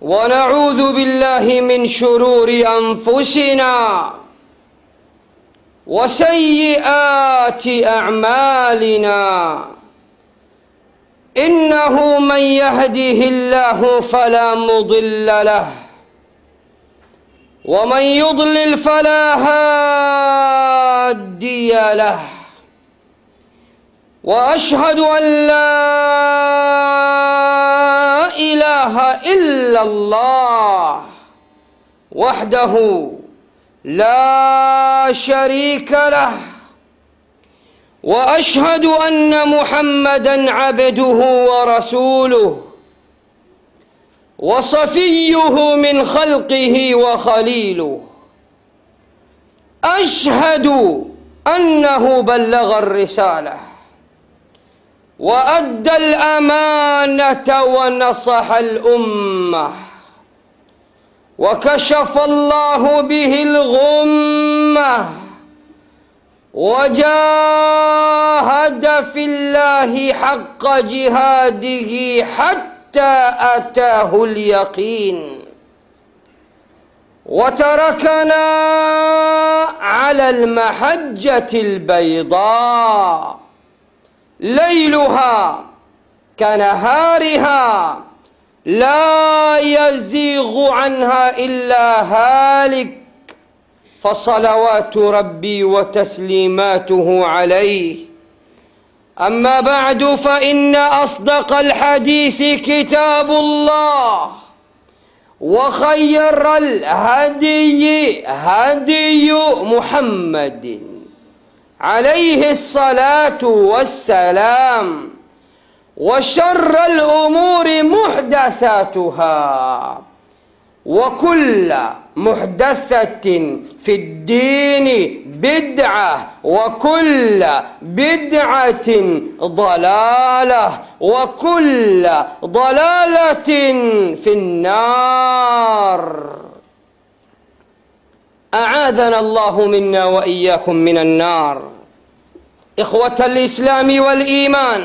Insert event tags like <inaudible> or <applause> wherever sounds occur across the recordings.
ونعوذ بالله من شرور أنفسنا وسيئات أعمالنا. إنه من يهده الله فلا مضل له ومن يضلل فلا هادي له وأشهد أن لا إله إلا الله وحده لا شريك له وأشهد أن محمدا عبده ورسوله وصفيه من خلقه وخليله. أشهد أنه بلغ الرسالة. وأدى الأمانة ونصح الأمة. وكشف الله به الغمة. وجاهد في الله حق جهاده حتى أتاه اليقين. وتركنا على المحجة البيضاء. ليلها كنهارها لا يزيغ عنها إلا هالك فصلوات ربي وتسليماته عليه. أما بعد فإن أصدق الحديث كتاب الله وخير الهدي هدي محمد. عليه الصلاة والسلام وشر الأمور محدثاتها وكل محدثة في الدين بدعة وكل بدعة ضلالة وكل ضلالة في النار. أعاذنا الله منا وإياكم من النار. إخوة الإسلام والإيمان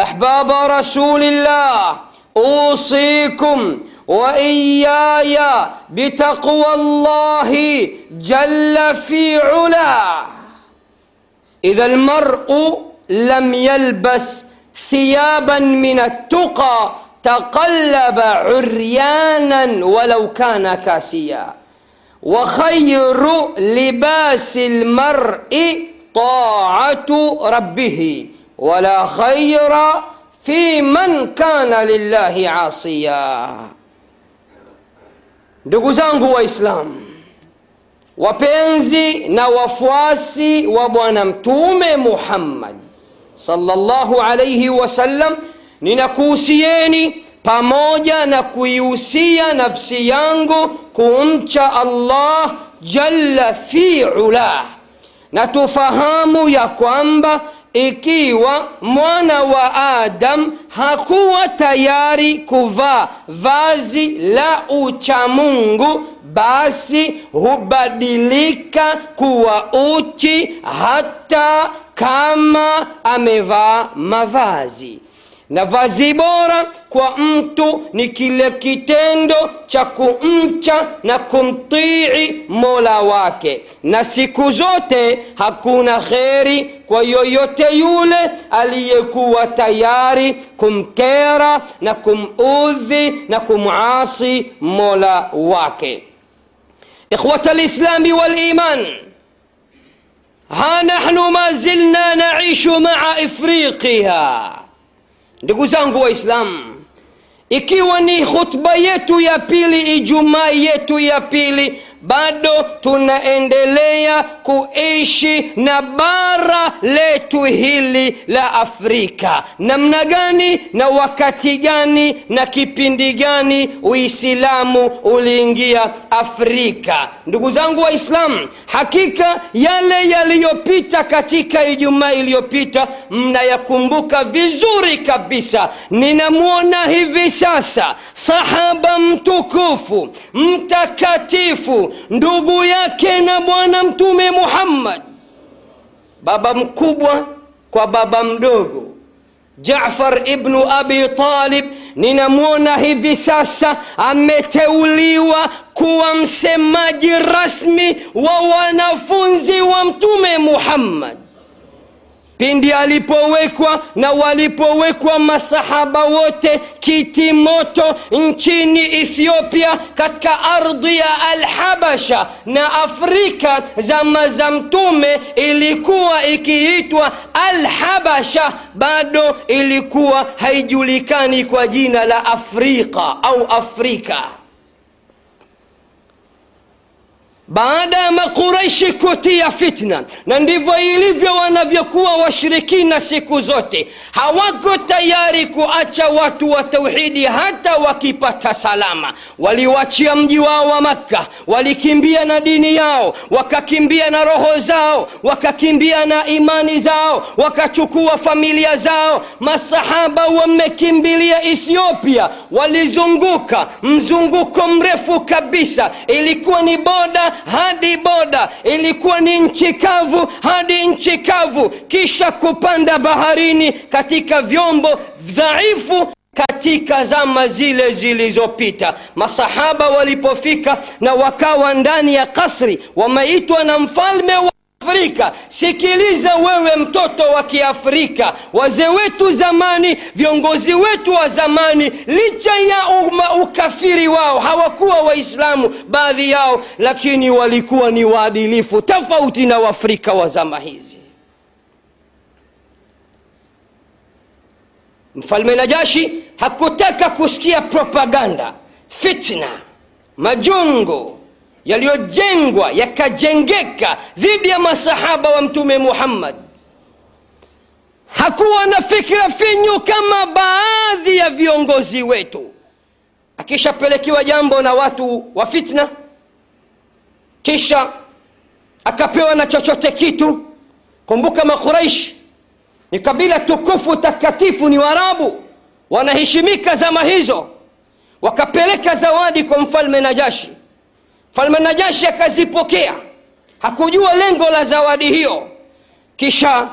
أحباب رسول الله أوصيكم وإياي بتقوى الله جل في علاه. إذا المرء لم يلبس ثيابا من التقى تقلب عريانا ولو كان كاسيا. وخير لباس المرء طاعه ربه ولا خير في من كان lillahi asiya ndugu zangu waislamu wapenzi na wafuasi wa bwana mtume muhammad sallallahu alaihi wasallam ninakuhusieni pamoja na kuihusia nafsi yangu kumcha allah jalla fi ulah na tufahamu ya kwamba ikiwa mwana wa adam hakuwa tayari kuvaa vazi la uchamungu basi hubadilika kuwa uchi hata kama amevaa mavazi na vazi bora kwa mtu ni kile kitendo cha kumcha na kumtii mola wake na siku zote hakuna kheri kwa yoyote yule aliyekuwa tayari kumkera na kumudhi na kumasi mola wake ikhwata lislami waliman ha nahnu ma zilna naishu maa ifriqiha ndugu zangu waislamu ikiwa ni khutba yetu ya pili ijumaa yetu ya pili bado tunaendelea kuishi na bara letu hili la afrika. Namna gani na wakati gani na kipindi gani uislamu uliingia afrika? Ndugu zangu waislamu hakika yale yaliyopita katika ijumaa iliyopita mnayakumbuka vizuri kabisa. Ninamwona hivi sasa sahaba mtukufu mtakatifu ndugu yake na bwana mtume muhammad. Baba mkubwa kwa baba mdogo. Jafar ibnu abi talib ninamwona hivi sasa ameteuliwa kuwa msemaji rasmi wa wanafunzi wa mtume muhammad pindi alipowekwa na walipowekwa masahaba wote kiti moto nchini ethiopia katika ardhi ya alhabasha na afrika zama za mtume ilikuwa ikiitwa alhabasha. Bado ilikuwa haijulikani kwa jina la afrika au afrika baada ya makuraishi kutia fitna na ndivyo ilivyo wanavyokuwa washirikina siku zote hawako tayari kuacha watu wa tauhidi hata wakipata salama. Waliwachia mji wao wa makka walikimbia na dini yao wakakimbia na roho zao wakakimbia na imani zao wakachukua familia zao. Masahaba wamekimbilia ethiopia walizunguka mzunguko mrefu kabisa. Ilikuwa ni boda hadi boda. Ilikuwa ni nchi kavu hadi nchi kavu kisha kupanda baharini katika vyombo dhaifu katika zama zile zilizopita. Masahaba walipofika na wakawa ndani ya kasri wameitwa na mfalme wa afrika. Sikiliza wewe mtoto wa kiafrika. Wazee wetu zamani viongozi wetu wa zamani licha ya uma ukafiri wao hawakuwa waislamu baadhi yao lakini walikuwa ni waadilifu tofauti na waafrika wa zama hizi. Mfalme najashi hakutaka kusikia propaganda fitna majungu yaliyojengwa yakajengeka dhidi ya masahaba wa mtume muhammad. Hakuwa na fikra finyu kama baadhi ya viongozi wetu. Akishapelekewa jambo na watu wa fitna kisha akapewa na chochote kitu. Kumbuka makuraishi ni kabila tukufu takatifu ni warabu wanaheshimika zama hizo. Wakapeleka zawadi kwa mfalme najashi mfalme najashi akazipokea. Hakujua lengo la zawadi hiyo. Kisha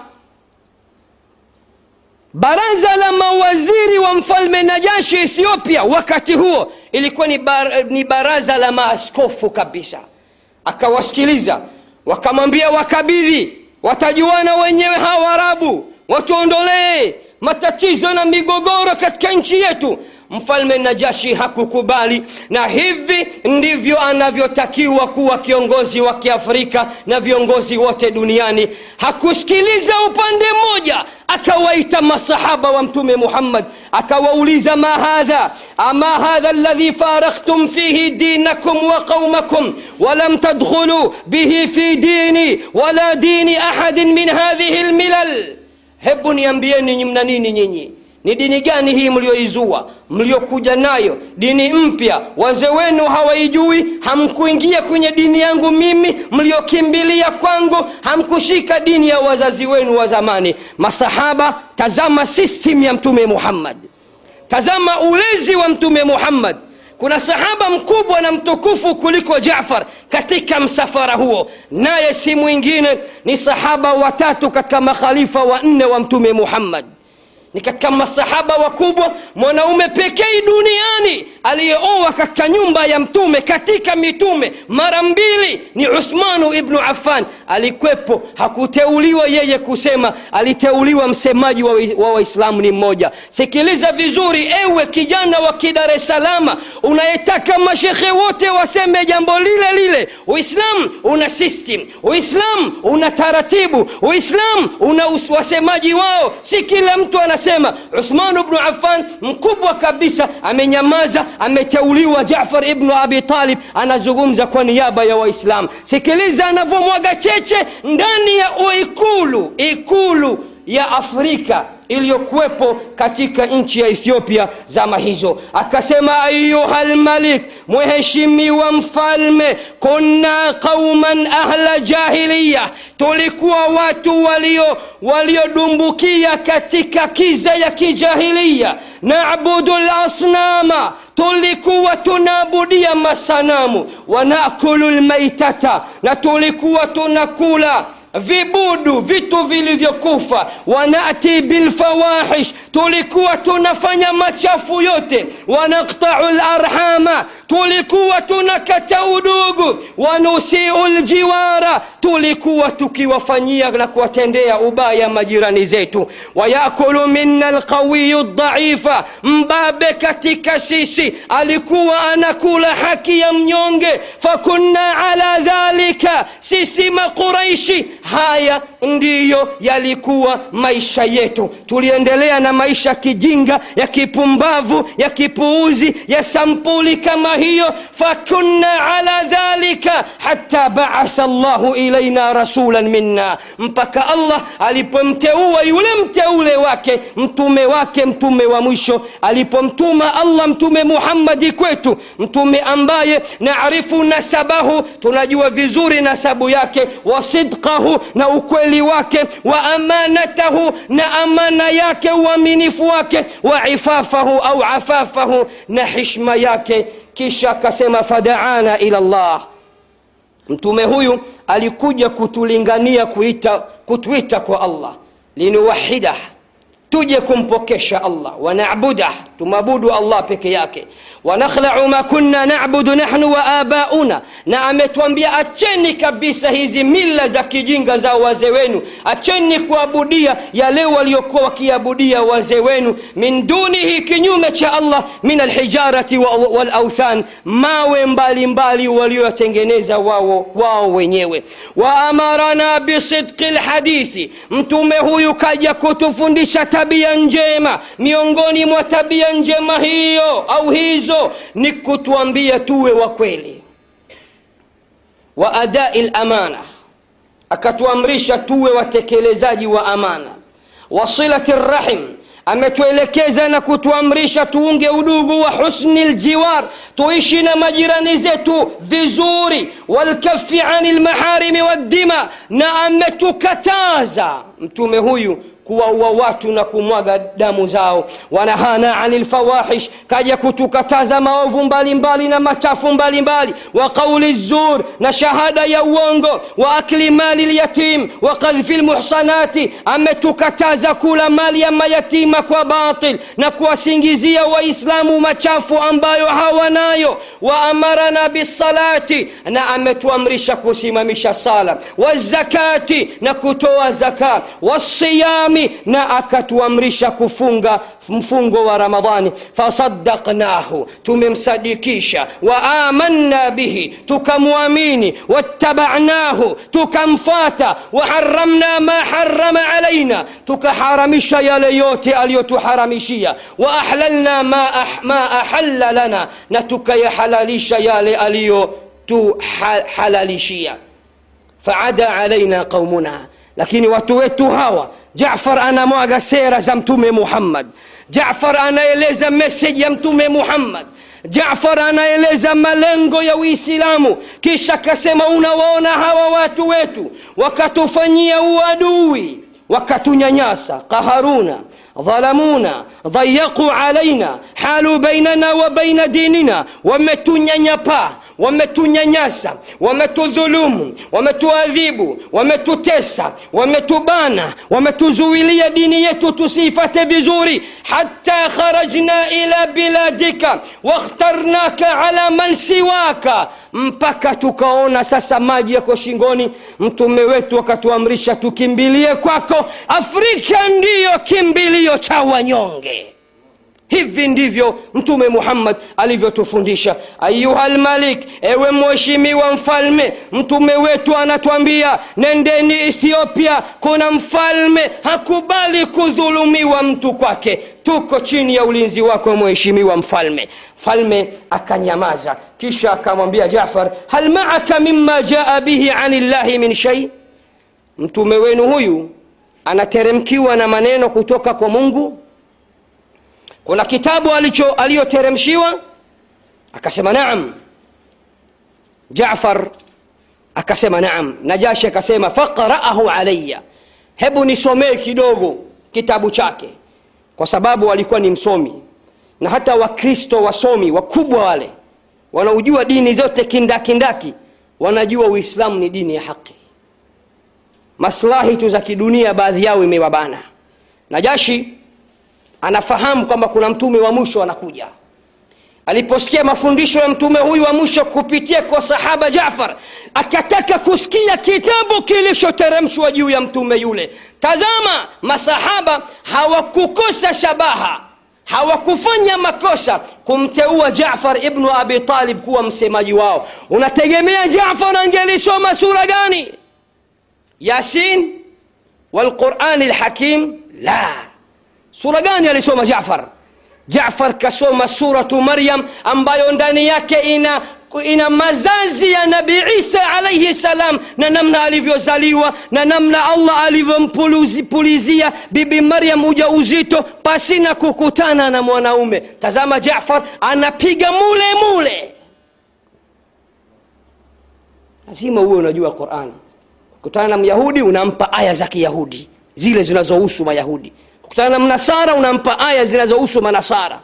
baraza la mawaziri wa mfalme najashi ethiopia wakati huo ilikuwa ni, bar, ni baraza la maaskofu kabisa. Akawasikiliza wakamwambia wakabidhi watajuana wenyewe hawa arabu watuondolee matatizo na migogoro katika nchi yetu mfalme najashi hakukubali na hivi ndivyo anavyotakiwa kuwa kiongozi wa kiafrika na viongozi wote duniani. Hakusikiliza upande mmoja akawaita masahaba wa mtume muhammad akawauliza ma hadha? Ama hadha alladhi farakhtum fihi dinakum wa qaumakum walam tadkhulu bihi fi dini wala dini ahadin min hadhihi lmilal hebu niambieni mna nini nyinyi ni dini gani hii mlioizua? Mliokuja nayo? Dini mpya? Wazee wenu hawaijui? Hamkuingia kwenye dini yangu mimi? Mliokimbilia kwangu? Hamkushika dini ya wazazi wenu wa zamani? Masahaba tazama system ya mtume muhammad. Tazama ulezi wa mtume muhammad. Kuna sahaba mkubwa na mtukufu kuliko jafar katika msafara huo. Naye si mwingine ni sahaba watatu katika makhalifa wanne wa mtume muhammad ni katika masahaba wakubwa mwanaume pekee duniani aliyeoa katika nyumba ya mtume katika mitume. Mara mbili ni uthmanu ibnu affan. Alikwepo hakuteuliwa yeye kusema aliteuliwa msemaji wa waislamu wa ni mmoja. Sikiliza vizuri ewe kijana wa kidar salama unayetaka mashekhe wote waseme jambo lile lile. Uislamu una system uislamu una taratibu uislamu una wasemaji wao. Si kila mtu ana anasema uthman bnu affan mkubwa kabisa amenyamaza ameteuliwa jafar ibnu abi talib anazungumza kwa niaba ya waislam sikiliza anavyomwaga cheche ndani ya ikulu ikulu ya afrika iliyokuwepo katika nchi ya ethiopia zama hizo. Akasema ayuha lmalik mheshimiwa mfalme kunna qauman ahla jahiliya. Tulikuwa watu walio waliodumbukia katika kiza ya kijahiliya. Nabudu lasnama tulikuwa tunaabudia masanamu. Wanakulu lmaitata na tulikuwa tunakula vibudu vitu vilivyokufa wanati bilfawahish tulikuwa tunafanya machafu yote wanaktau larhama tulikuwa tunakata udugu wanusiu ljiwara tulikuwa tukiwafanyia na kuwatendea ubaya majirani zetu wayakulu minna lqawiyu dhaifa mbabe katika sisi alikuwa anakula haki ya mnyonge fakunna ala dhalika sisi maquraishi haya ndiyo yalikuwa maisha yetu. Tuliendelea na maisha kijinga ya kipumbavu ya kipuuzi ya sampuli kama hiyo. Fakunna ala dhalika hata baatha llahu ilaina rasulan minna. Mpaka allah alipomteua yule mteule wake mtume wake mtume wa mwisho alipomtuma allah mtume muhammadi kwetu mtume ambaye naarifu nasabahu tunajua vizuri nasabu yake wa na ukweli wake wa amanatahu na amana yake uaminifu wake wa ifafahu au afafahu na hishma yake. Kisha akasema fadaana ila llah mtume huyu alikuja kutulingania kuita kutuita kwa allah. Linuwahidah tuje kumpokesha allah. Wanabudah tumabudu allah peke yake. Wanakhlau ma kunna nabudu nahnu wa abauna. Na ametwambia acheni kabisa hizi mila za kijinga za wazee wenu. Acheni kuabudia yale waliokuwa wakiabudia wazee wenu. Min dunihi kinyume cha allah min alhijarati walauthan mawe mbalimbali walioyatengeneza wao wao wenyewe. Waamarana bisidqi lhadithi mtume huyu kaja kutufundisha tabia njema. Miongoni mwa tabia njema hiyo au hizo ni kutuambia tuwe wa kweli. Wa adai lamana akatuamrisha tuwe watekelezaji wa amana. Wa silati rrahim. Ametuelekeza na kutuamrisha tuunge udugu wa husni ljiwar tuishi na majirani zetu vizuri. Walkafi ani lmaharimi waddima na ametukataza. Mtume huyu kuwaua watu na kumwaga damu zao wanahana ani lfawahish kaja kutukataza maovu mbalimbali na machafu mbalimbali wa qauli zur na shahada ya uongo wa akli mali lyatim wa qadhfi lmuhsanati ametukataza kula mali ya mayatima kwa batil na kuwasingizia waislamu machafu ambayo hawanayo wa amarana bisalati na ametuamrisha kusimamisha sala wazakati na kutoa zaka wasiyami na akatuamrisha kufunga mfungo wa ramadhani fasadaknahu tumemsadikisha wa amanna bihi tukamwamini wattabanahu tukamfata waharamna ma harama alaina tukaharamisha yale yote aliyotuharamishia waahlalna ma, ah, ma ahalla lana na tukayahalalisha yale aliyotuhalalishia faada alaina qaumuna lakini watu wetu hawa jafar anamwaga sera za mtume muhammad. Jafar anaeleza meseji ya mtume muhammad. Jafar anaeleza malengo ya uislamu. Kisha akasema unawaona hawa watu wetu wakatufanyia uadui wakatunyanyasa qaharuna ظلمونا ضيقوا علينا حالوا بيننا وبين ديننا. ومتوا نيابا ومتوا نياسا ومتوا ظلوم ومتوا أذيب ومتوا تسا ومتوا بانا ومتوا زويلية دينية تصيفة بزوري. حتى خرجنا إلى بلادك واخترناك على من سواك. مبكة كونا ساسا ماجي يكو شنغوني متو ميويت وكتو أمريشة كمبيلية كواكو. أفريكا ديو كمبيلية cha wanyonge. Hivi ndivyo mtume muhammad alivyotufundisha. Ayuha lmalik ewe mheshimiwa mfalme mtume wetu anatwambia nendeni ethiopia kuna mfalme hakubali kudhulumiwa mtu kwake. Tuko chini ya ulinzi wako mheshimiwa mfalme. Mfalme akanyamaza kisha akamwambia jafar hal maaka mima jaa bihi an llahi min shei mtume wenu huyu anateremkiwa na maneno kutoka kwa mungu. Kuna kitabu aliyoteremshiwa akasema naam. Jafar akasema naam. Najashi akasema faqraahu alaya hebu nisomee kidogo kitabu chake kwa sababu alikuwa ni msomi. Na hata wakristo wasomi wakubwa wale wanaojua dini zote kindakindaki wanajua uislamu ni dini ya haki maslahi tu za kidunia baadhi yao imewabana. Najashi anafahamu kwamba kuna mtume wa mwisho anakuja. Aliposikia mafundisho ya mtume huyu wa mwisho kupitia kwa sahaba jafar akataka kusikia kitabu kilichoteremshwa juu ya mtume yule. Tazama masahaba hawakukosa shabaha hawakufanya makosa kumteua jafar ibnu abi talib kuwa msemaji wao. Unategemea jafar angelisoma sura gani ياسين والقرآن الحكيم؟ لا. سورة قانية لسومة جعفر. جعفر كسومة سورة مريم. أم بايون دانياك إنا إنا مزازي يا نبي عيسى عليه السلام. ننمنا أليفيو زاليوة ننمنا الله أليفيو بوليزية بيبي مريم وجا أوزيتو. باسينا كوكوتانا نموانا أمي. تزاما جعفر. أنا بيجا مولي مولي. لازم هو نجوا القرآن؟ Kukutana na myahudi unampa aya za kiyahudi zile zinazohusu mayahudi. Ukikutana na mnasara unampa aya zinazohusu manasara.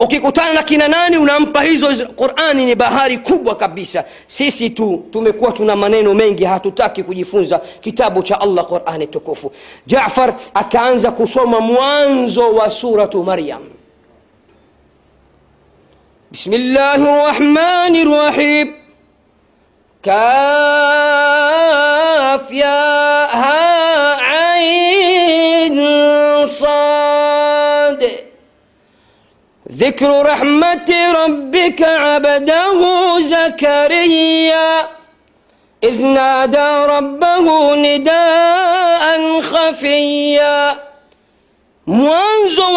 Ukikutana na kina nani unampa hizo qurani ni bahari kubwa kabisa. Sisi tu tumekuwa tuna maneno mengi hatutaki kujifunza kitabu cha allah qurani tukufu. Jafar akaanza kusoma mwanzo wa suratu maryam. Bismillahi rahmani rrahim كاف يا ها عين صاد. ذكر رحمة ربك عبده زكريا. إذ نادى ربه نداء خفيا.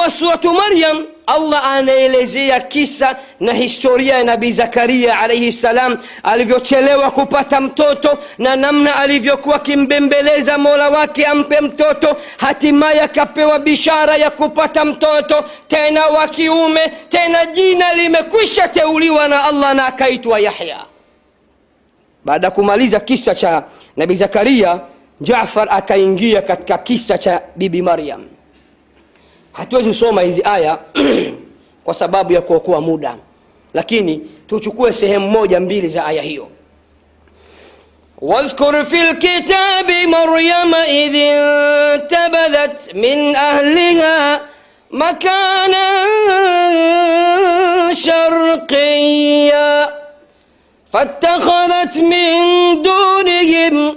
wa suratu maryam allah anaelezea kisa na historia ya nabii zakaria alaihi ssalam alivyochelewa kupata mtoto na namna alivyokuwa akimbembeleza mola wake ampe mtoto hatimaye akapewa bishara ya kupata mtoto tena wa kiume tena jina limekwisha teuliwa na allah na akaitwa yahya. Baada ya kumaliza kisa cha nabii zakaria jafar akaingia katika kisa cha bibi maryam hatuwezi kusoma hizi aya <clears throat> kwa sababu ya kuokoa muda lakini tuchukue sehemu moja mbili za aya hiyo واذكر في الكتاب مريم إذ انتبذت من أهلها مكانا شرقيا فاتخذت من دونهم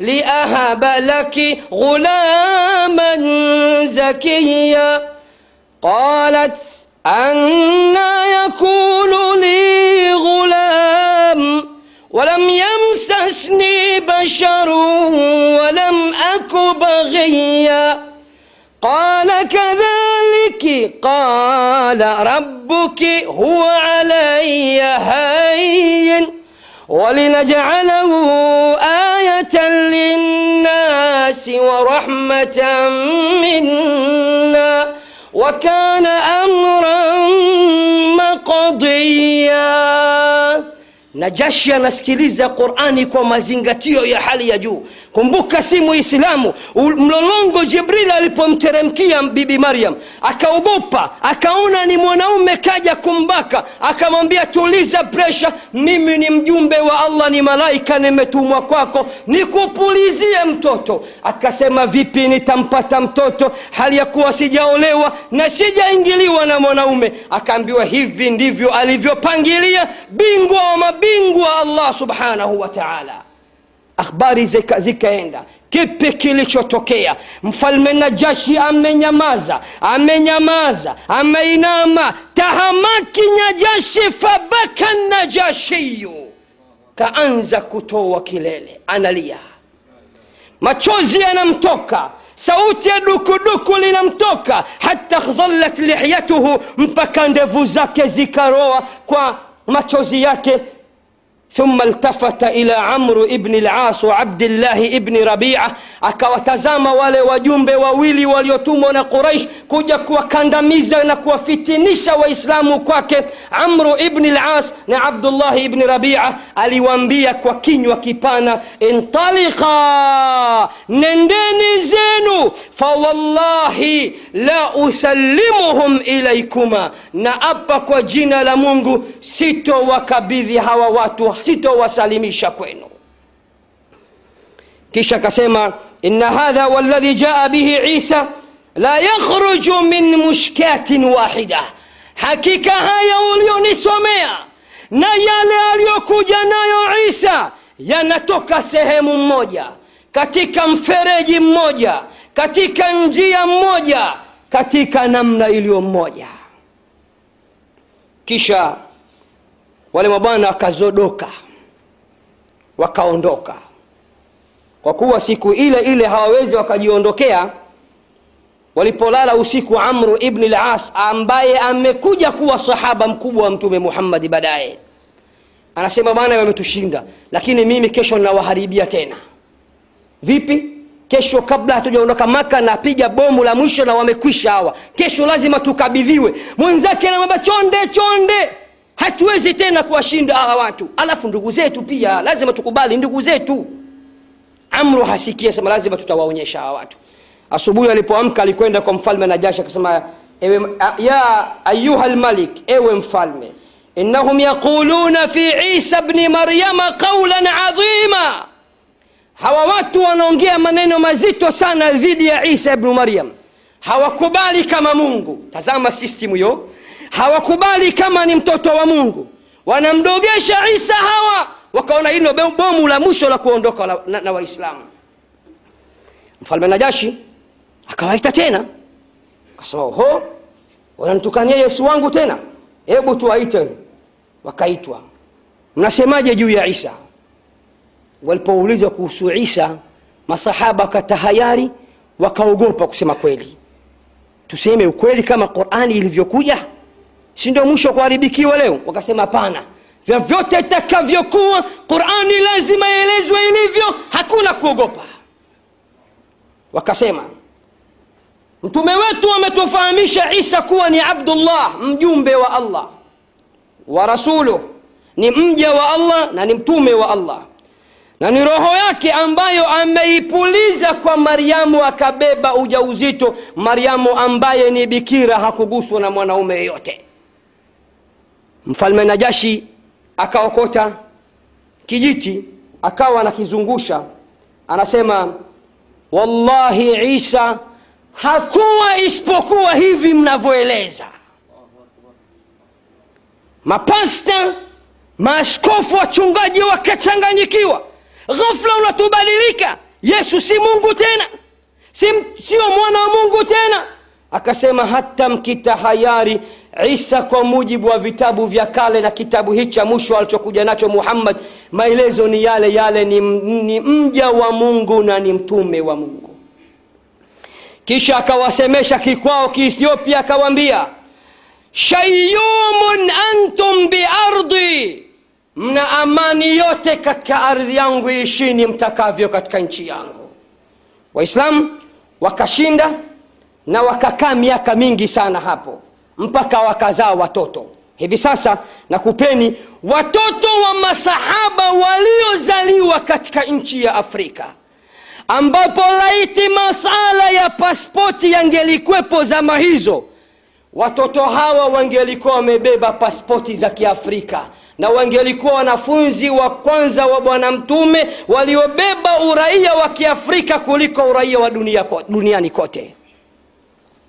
لأهب لك غلاما زكيا. قالت أنا يكون لي غلام ولم يمسسني بشر ولم أك بغيا. قال كذلك. قال ربك هو علي هين. ولنجعله آية للناس ورحمة منا وكان أمرا مقضيا. Najashi anasikiliza qurani kwa mazingatio ya hali ya juu. Kumbuka si muislamu. Mlolongo jibril alipomteremkia bibi maryam akaogopa akaona ni mwanaume kaja kumbaka akamwambia tuliza presha mimi ni mjumbe wa allah ni malaika nimetumwa kwako nikupulizie mtoto. Akasema vipi nitampata mtoto? Hali ya kuwa sijaolewa na sijaingiliwa na mwanaume. Akaambiwa hivi ndivyo alivyopangilia bingwa wa mabingwa allah subhanahu wa taala. Akhbari zika, zikaenda. Kipi kilichotokea? Mfalme najashi amenyamaza amenyamaza ameinama. Tahamaki najashi fabaka najashiyu. Kaanza kutoa kilele analia. Machozi yanamtoka sauti ya dukuduku linamtoka. Hata dhallat lihyatuhu mpaka ndevu zake zikaroa kwa machozi yake thumma iltafata ila amru ibni al-As wa Abdillahi ibni Rabia, akawatazama wale wajumbe wawili waliotumwa na Quraish kuja kuwakandamiza na kuwafitinisha Waislamu kwake. Amru ibni al-As na Abdullahi ibni Rabia aliwaambia kwa kinywa kipana, intaliqa, nendeni zenu, fawallahi la usallimuhum ilaykuma, na apa kwa jina la Mungu sitowakabidhi hawa watu sitowasalimisha kwenu. Kisha akasema inna hadha waladhi jaa bihi isa la yakhruju min mushkatin wahida. Hakika haya ulionisomea na yale aliyokuja nayo isa yanatoka sehemu mmoja katika mfereji mmoja katika njia mmoja katika namna iliyo mmoja. Kisha wale mabwana wakazodoka wakaondoka. Kwa kuwa siku ile ile hawawezi wakajiondokea walipolala usiku amru ibni las ambaye amekuja kuwa sahaba mkubwa wa mtume muhammadi baadaye. Anasema bwana wametushinda lakini mimi kesho nawaharibia tena. Vipi? Kesho kabla hatujaondoka maka napiga bomu la mwisho na wamekwisha hawa. Kesho lazima tukabidhiwe. Mwenzake anamwambia chonde chonde hatuwezi tena kuwashinda hawa watu. Alafu ndugu zetu pia lazima tukubali ndugu zetu. Amru hasikia sema lazima tutawaonyesha hawa watu. Asubuhi alipoamka alikwenda kwa mfalme najashi akasema ya ayuha lmalik ewe mfalme innahum yaquluna fi isa bni maryama qaulan adhima. Hawa watu wanaongea maneno mazito sana dhidi ya isa ibnu maryam. Hawakubali kama mungu. Tazama system hiyo hawakubali kama ni mtoto wa mungu. Wanamdogesha isa hawa wakaona hili ndo bomu la mwisho la kuondoka na, na, na waislamu. Mfalme najashi akawaita tena. Akasema oho wanamtukania yesu wangu tena? Hebu tuwaite. Wakaitwa. Mnasemaje juu ya isa? Walipoulizwa kuhusu isa masahaba wakatahayari wakaogopa kusema kweli. Tuseme ukweli kama qurani ilivyokuja si ndio mwisho kuharibikiwa leo? Wakasema hapana. Vyovyote itakavyokuwa qurani lazima ielezwe ilivyo hakuna kuogopa. Wakasema mtume wetu ametufahamisha isa kuwa ni abdullah mjumbe wa allah wa rasuluh ni mja wa allah na ni mtume wa allah. Na ni roho yake ambayo ameipuliza kwa maryamu akabeba ujauzito maryamu ambaye ni bikira hakuguswa na mwanaume yeyote mfalme najashi akaokota kijiti akawa anakizungusha. Anasema wallahi isa hakuwa isipokuwa hivi mnavyoeleza. Mapasta maaskofu wachungaji wakachanganyikiwa. Ghafla unatubadilika. Yesu si mungu tena. Si, sio mwana wa mungu tena. Akasema hata mkitahayari isa kwa mujibu wa vitabu vya kale na kitabu hichi cha mwisho alichokuja nacho muhammad maelezo ni yale yale ni, ni mja wa mungu na ni mtume wa mungu. Kisha akawasemesha kikwao kiethiopia akawaambia shayumun antum biardi mna amani yote katika ardhi yangu ishini mtakavyo katika nchi yangu. Waislamu wakashinda na wakakaa miaka mingi sana hapo mpaka wakazaa watoto. Hivi sasa nakupeni watoto wa masahaba waliozaliwa katika nchi ya afrika ambapo laiti masala ya paspoti yangelikwepo zama hizo watoto hawa wangelikuwa wamebeba paspoti za kiafrika na wangelikuwa wanafunzi wa kwanza wa bwana mtume waliobeba uraia wa kiafrika kuliko uraia wa dunia, duniani kote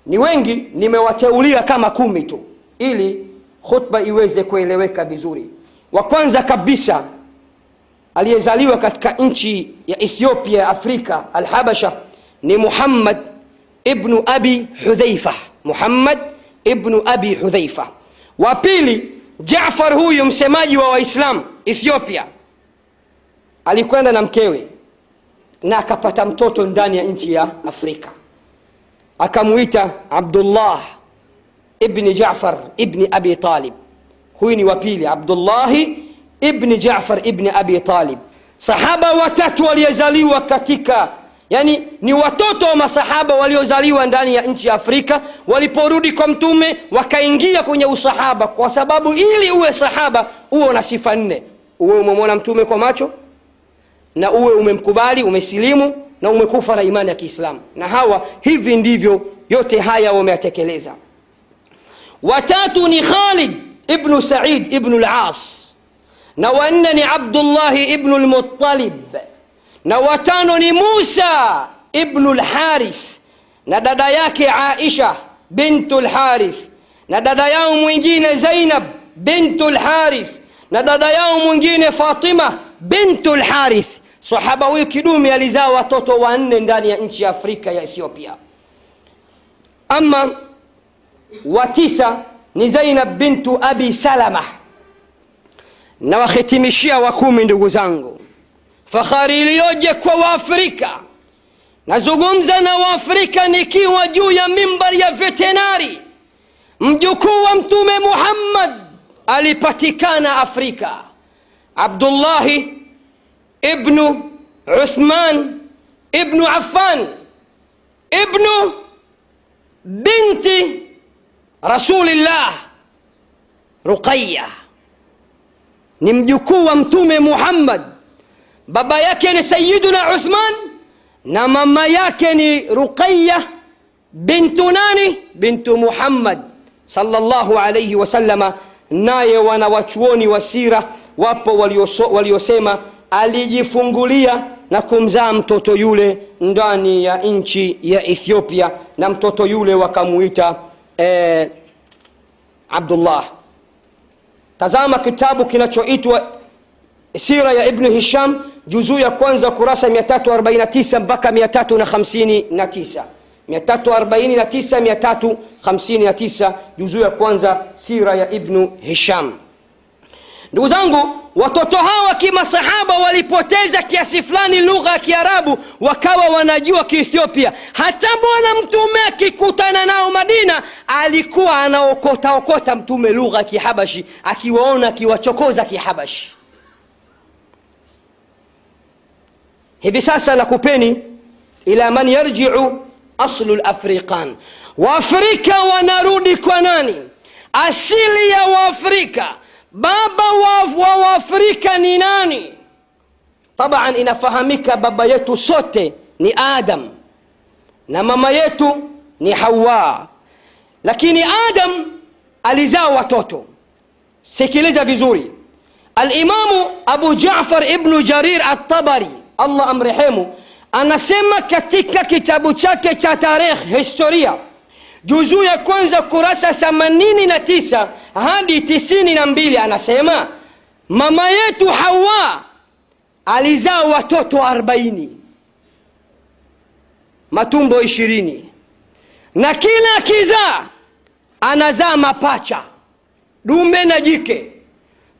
ni wengi nimewateulia kama kumi tu ili khutba iweze kueleweka vizuri. Wa kwanza kabisa aliyezaliwa katika nchi ya ethiopia ya afrika alhabasha ni muhammad ibnu abi hudhaifa. Muhammad ibnu abi hudhaifa. Wa pili jafar huyu msemaji wa waislam ethiopia. Alikwenda na mkewe na akapata mtoto ndani ya nchi ya afrika akamwita abdullah ibni jafar ibni abi talib. Huyu ni wa pili abdullahi ibni jafar ibni abi talib. Sahaba watatu waliozaliwa katika yani ni watoto wa masahaba waliozaliwa ndani ya nchi ya afrika. Waliporudi kwa mtume wakaingia kwenye usahaba kwa sababu ili uwe sahaba uwe na sifa nne. Uwe umemwona mtume kwa macho na uwe umemkubali umesilimu na umekufa na imani ya kiislamu. Na hawa hivi ndivyo yote haya wameyatekeleza. Watatu ni khalid ibnu said ibnu las na wanne ni abdullahi ibnu lmutalib na watano ni musa ibnu lharith na dada yake aisha bintu lharith na dada yao mwingine zainab bintu lharith na dada yao mwingine fatima bintu lharith sahaba huyu kidumi alizaa watoto wanne ndani ya nchi ya afrika ya ethiopia. Ama wa tisa ni zainab bintu abi salama. Na wahitimishia wakumi ndugu zangu. Fahari iliyoje kwa waafrika. Nazungumza na waafrika nikiwa juu ya mimbari ya vetenari mjukuu wa mtume muhammad alipatikana afrika. Abdullahi ibnu uthman ibnu affan ibnu binti rasulillah ruqaya ni mjukuu wa mtume muhammad baba yake ni sayiduna uthman na mama yake ni ruqaya bintu nani bintu muhammad salllahu alaihi wasalama naye wanawachuoni wa sira wapo waliosema walio alijifungulia na kumzaa mtoto yule ndani ya nchi ya ethiopia na mtoto yule wakamuita eh, abdullah. Tazama kitabu kinachoitwa sira ya ibnu hisham juzuu ya kwanza kurasa 349 mpaka 359 349 359 juzuu ya kwanza sira ya ibnu hisham ndugu zangu watoto hawa kimasahaba walipoteza kiasi fulani lugha ya kiarabu wakawa wanajua kiethiopia. Hata bwana mtume akikutana nao madina alikuwa anaokotaokota mtume lugha ya kihabashi akiwaona akiwachokoza kihabashi. Hivi sasa nakupeni ila man yarjiu aslu lafriqan waafrika wanarudi kwa nani? Asili ya waafrika بابا واف وافريكا نيناني طبعا إن فهمك بابا يتو سوتي ني آدم نماما يتو ني حواء لكن آدم أليزا وتوتو سكيلزا بزوري الإمام أبو جعفر ابن جرير الطبري الله أمرحيمه أنا سمى كتك كتابو شاكي تاريخ هستوريا juzuu ya kwanza kurasa 89 hadi 92 anasema mama yetu hawa alizaa watoto 40 matumbo ishirini na kila akizaa anazaa mapacha dume na jike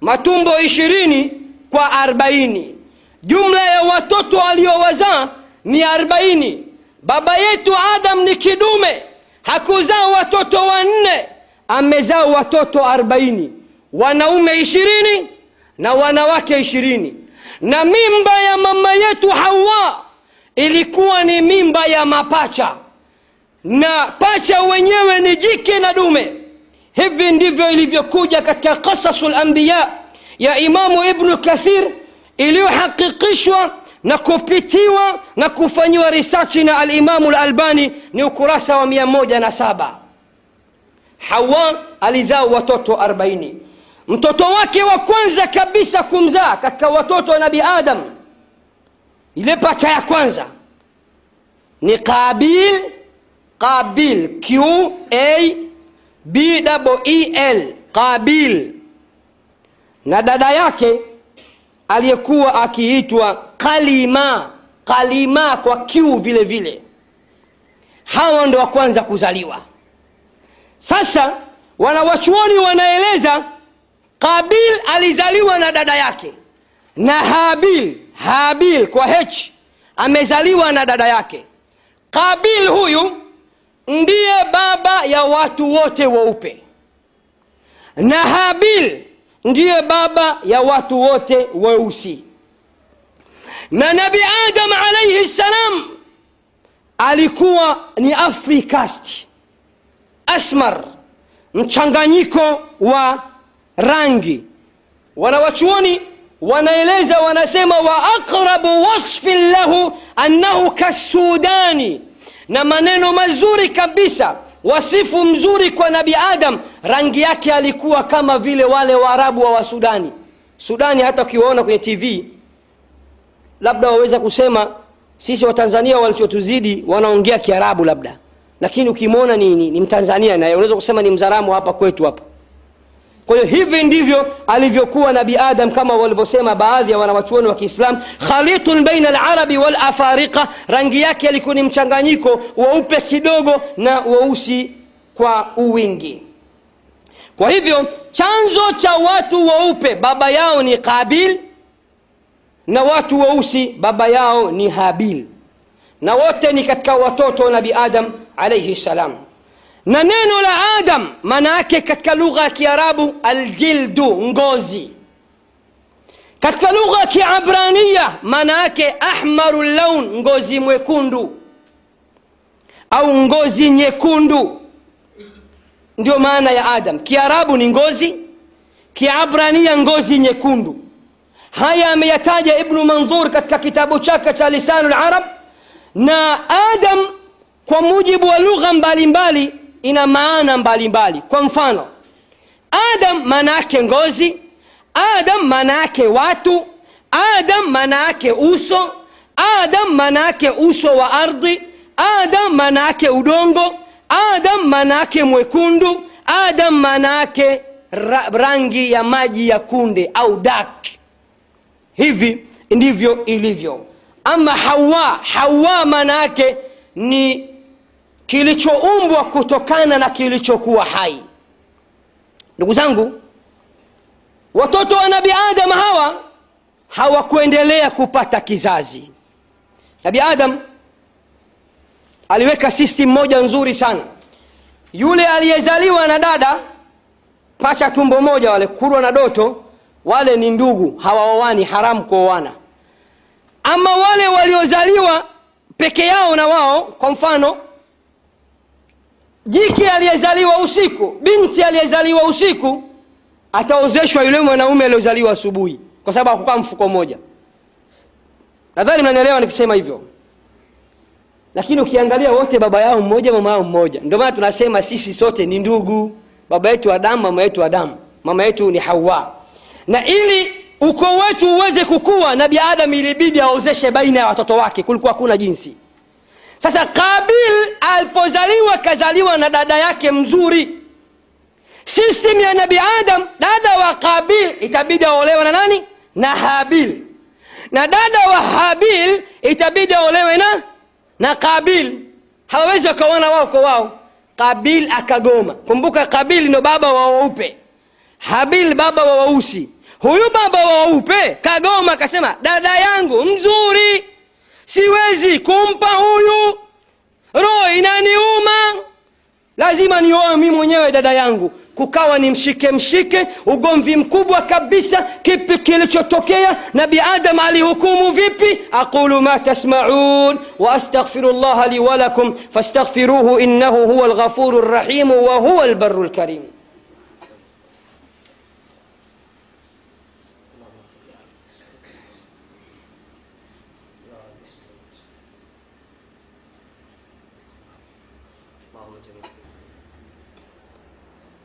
matumbo ishirini kwa arbaini jumla ya watoto aliowazaa ni arbaini baba yetu adam ni kidume hakuzaa watoto wanne amezaa watoto arbaini wanaume ishirini na wanawake ishirini. Na mimba ya mama yetu hawa ilikuwa ni mimba ya mapacha. Na pacha wenyewe ni jike na dume. Hivi ndivyo ilivyokuja katika qasasu lambiya ya imamu ibnu kathir iliyohakikishwa na kupitiwa na kufanyiwa risachi na alimamu lalbani ni ukurasa wa mia moja na saba. Hawa alizaa watoto 40 mtoto wake wa kwanza kabisa kumzaa katika watoto wa nabi adam ile pacha ya kwanza ni qabil qabil q a b e l qabil. Na dada yake aliyekuwa akiitwa kalima. Kalima kwa kiu vile vile. Hawa ndo wa kwanza kuzaliwa. Sasa wanawachuoni wanaeleza qabil alizaliwa na dada yake. Na habil habil kwa h amezaliwa na dada yake. Qabil huyu ndiye baba ya watu wote weupe. Na habil ndiye baba ya watu wote weusi. Na nabi adam alaihi ssalam alikuwa ni africast asmar mchanganyiko wa rangi. Wanawachuoni wanaeleza wanasema wa aqrabu wasfin lahu annahu kassudani na maneno mazuri kabisa wasifu mzuri kwa nabi adam rangi yake alikuwa kama vile wale waarabu wa wasudani sudani hata ukiwaona kwenye tv labda waweza kusema sisi watanzania walichotuzidi wanaongea kiarabu labda. Lakini ukimwona ni, ni, ni mtanzania naye. Unaweza kusema ni mzaramu hapa kwetu hapa kwa hiyo hivi ndivyo alivyokuwa nabi adam kama walivyosema baadhi ya wanawachuoni wa kiislam khalitun baina alarabi walafariqa rangi yake alikuwa ni mchanganyiko weupe kidogo na weusi kwa uwingi. Kwa hivyo chanzo cha watu weupe baba yao ni qabil na watu weusi baba yao ni habil. Na wote ni katika watoto wa nabi adam alaihi ssalam na neno la adam maana yake katika lugha ya kiarabu aljildu ngozi. Katika lugha ya kiabrania maana yake ahmaru laun ngozi mwekundu. Au ngozi nyekundu. Ndio maana ya adam. Kiarabu ni ngozi kiabrania ngozi nyekundu. Haya ameyataja ibnu mandhur katika kitabu chake cha lisanu larab na adam kwa mujibu wa lugha mbalimbali ina maana mbalimbali. Kwa mfano adam maana yake ngozi adam maana yake watu adam maana yake uso adam maana yake uso wa ardhi adam maana yake udongo adam maana yake mwekundu adam maana yake ra rangi ya maji ya kunde au dak hivi ndivyo ilivyo. Ama hawa hawa maana yake ni kilichoumbwa kutokana na kilichokuwa hai. Ndugu zangu watoto wa nabi adam hawa hawakuendelea kupata kizazi. Nabi adam aliweka system moja nzuri sana. Yule aliyezaliwa na dada pacha tumbo moja wale kurwa na doto wale ni ndugu hawaoani haramu kuoana. Ama wale waliozaliwa peke yao na wao kwa mfano jike aliyezaliwa usiku binti aliyezaliwa usiku ataozeshwa yule mwanaume aliyozaliwa asubuhi kwa sababu hakukaa mfuko mmoja. Nadhani mnanielewa nikisema hivyo. Lakini ukiangalia wote baba yao mmoja mama yao mmoja. Ndio maana tunasema sisi sote ni ndugu. Baba yetu wa damu mama yetu wa mama yetu ni hawa. Na ili ukoo wetu uweze kukua nabi adam ilibidi aozeshe baina ya watoto wake. Kulikuwa hakuna jinsi sasa kabil alipozaliwa kazaliwa na dada yake mzuri. System ya nabi adam dada wa kabil itabidi aolewe na nani? Na habil. Na dada wa habil itabidi aolewe na na kabil. Hawawezi wakaona wao kwa wao. Kabil akagoma. Kumbuka kabil ndo baba wa weupe habil baba wa weusi huyu baba wa weupe kagoma akasema dada yangu mzuri siwezi kumpa huyu roho inaniuma lazima nioe mi mwenyewe dada yangu kukawa ni mshike mshike ugomvi mkubwa kabisa kipi kilichotokea nabi adam alihukumu vipi aqulu ma tasmaun waastaghfiru llaha li walakum fastaghfiruhu innahu huwa lghafuru rrahimu wa huwa lbaru lkarim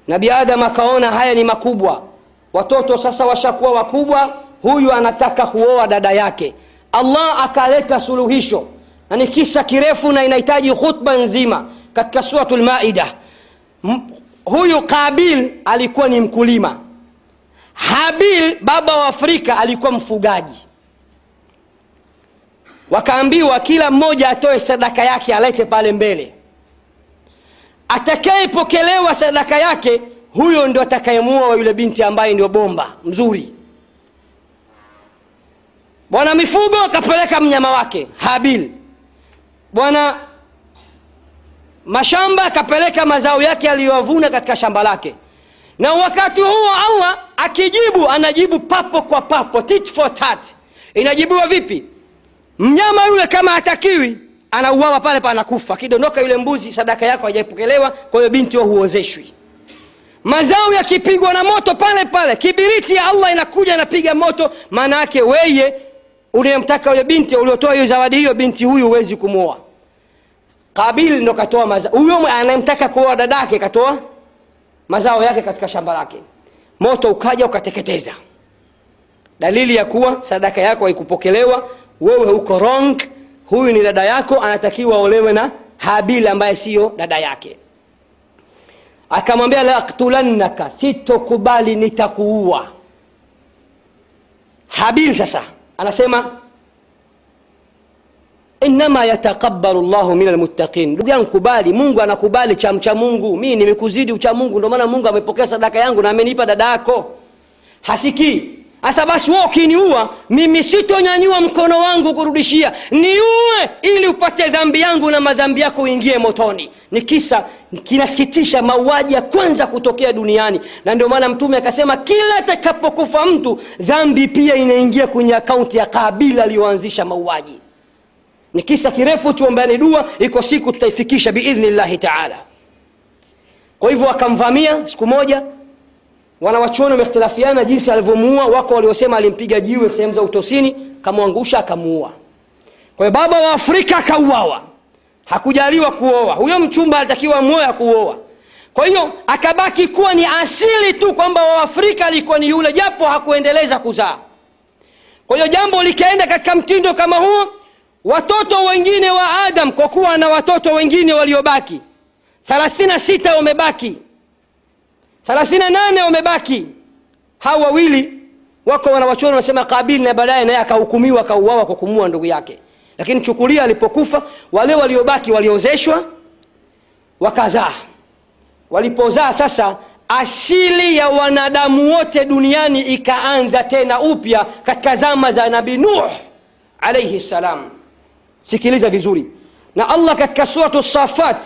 nabi adam akaona haya ni makubwa. Watoto sasa washakuwa wakubwa huyu anataka kuoa dada yake. Allah akaleta suluhisho. Na ni kisa kirefu na inahitaji khutba nzima katika suratu lmaida huyu qabil alikuwa ni mkulima. Habil baba wa afrika alikuwa mfugaji. Wakaambiwa kila mmoja atoe sadaka yake alete pale mbele atakayepokelewa sadaka yake huyo ndio atakayemuoa yule binti ambaye ndio bomba mzuri. Bwana mifugo akapeleka mnyama wake habil. Bwana mashamba akapeleka mazao yake aliyoavuna katika shamba lake. Na wakati huo allah akijibu anajibu papo kwa papo tit for tat. Inajibiwa vipi? Mnyama yule kama hatakiwi anauawa pale panakufa akidondoka yule mbuzi sadaka yako haijapokelewa kwa hiyo binti huozeshwi. Mazao yakipigwa na moto pale pale kibiriti ya allah inakuja inapiga moto. Maana yake weye unayemtaka yule binti uliotoa hiyo zawadi hiyo binti huyu huwezi kumwoa kabil ndo katoa mazao huyo anayemtaka kuoa dadake katoa mazao yake katika shamba lake. Moto ukaja ukateketeza. Dalili ya kuwa sadaka yako haikupokelewa wewe uko wrong huyu ni dada yako anatakiwa olewe na habil ambaye siyo dada yake. Akamwambia laktulannaka sitokubali nitakuua. Habil sasa anasema inama yataqabalu llahu min almuttaqin. Ndugu yangu kubali. Mungu anakubali chamcha mungu. Mi nimekuzidi ucha mungu ndio maana mungu amepokea sadaka yangu na amenipa dada yako. Hasikii hasa basi wewe ukiniua mimi sitonyanyua mkono wangu kurudishia. Niue ili upate dhambi yangu na madhambi yako uingie motoni. Ni kisa kinasikitisha mauaji ya kwanza kutokea duniani. Na ndio maana mtume akasema kila atakapokufa mtu dhambi pia inaingia kwenye akaunti ya kabila aliyoanzisha mauaji. Ni kisa kirefu tuombeani dua iko siku tutaifikisha biidhnillahi taala. Kwa hivyo akamvamia siku moja wanawachuoni wamehtilafiana jinsi alivyomuua. Wako waliosema alimpiga jiwe sehemu za utosini kamwangusha akamuua. Kwa baba wa afrika akauawa. Hakujaliwa kuoa. Huyo mchumba alitakiwa moya kuoa kwa hiyo akabaki kuwa ni asili tu kwamba waafrika alikuwa ni yule japo hakuendeleza kuzaa. Kwa hiyo jambo likaenda katika mtindo kama huo. Watoto wengine wa adam kwa kuwa na watoto wengine waliobaki 36 wamebaki 38 wamebaki. Hao wawili wako wanawachoni wanasema kabili na baadaye naye akahukumiwa akauawa kwa kumua ndugu yake. Lakini chukulia alipokufa wale waliobaki waliozeshwa wakazaa. Walipozaa sasa asili ya wanadamu wote duniani ikaanza tena upya katika zama za nabii nuh alaihi ssalam sikiliza vizuri. Na allah katika suratu safat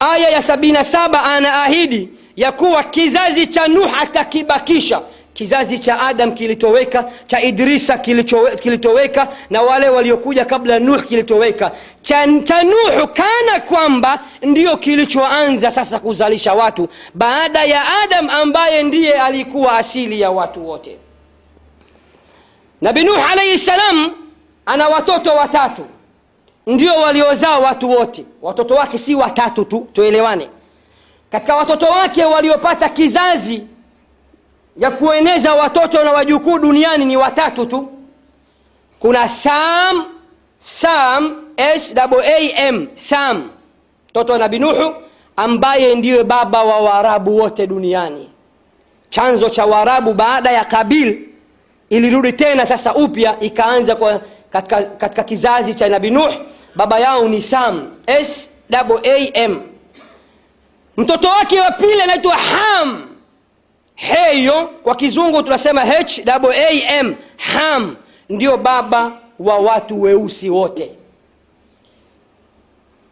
aya ya 77 anaahidi ya kuwa kizazi cha nuh atakibakisha. Kizazi cha adam kilitoweka cha idrisa kilitoweka na wale waliokuja kabla nuh kilitoweka. Cha, cha nuhu kana kwamba ndio kilichoanza sasa kuzalisha watu. Baada ya adam ambaye ndiye alikuwa asili ya watu wote. Nabi nuh alaihi salam ana watoto watatu. Ndio waliozaa watu wote. Watoto wake si watatu tu tuelewane katika watoto wake waliopata kizazi ya kueneza watoto na wajukuu duniani ni watatu tu. Kuna sam sam sam sam mtoto wa nabi nuhu ambaye ndiye baba wa waarabu wote duniani. Chanzo cha waarabu baada ya kabil ilirudi tena sasa upya ikaanza kwa katika, katika kizazi cha nabi nuh. Baba yao ni sam sam mtoto wake wa pili anaitwa ham. Heyo kwa kizungu tunasema ham ham ndio baba wa watu weusi wote.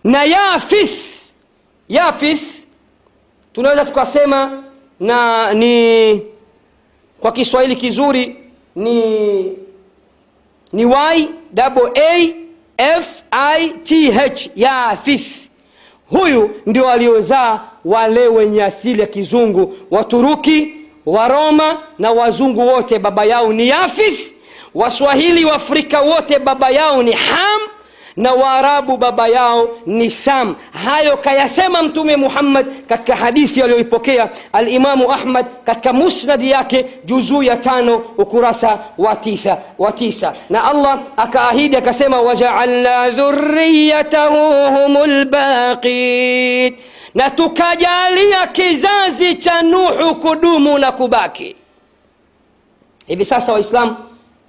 Na yafith yafith tunaweza tukasema na ni kwa kiswahili kizuri ni ni y a f i t h yafith huyu ndio aliozaa wale wenye asili ya kizungu. Waturuki waroma na wazungu wote baba yao ni yafith waswahili waafrika wote baba yao ni ham na waarabu baba yao ni sam. Hayo kayasema mtume muhammad katika hadithi aliyoipokea alimamu ahmad katika musnadi yake juzuu ya tano ukurasa wa tisa, na allah akaahidi akasema wajaalna dhuriyatahu hum lbaqin na tukajalia kizazi cha nuhu kudumu na kubaki. Hivi sasa waislamu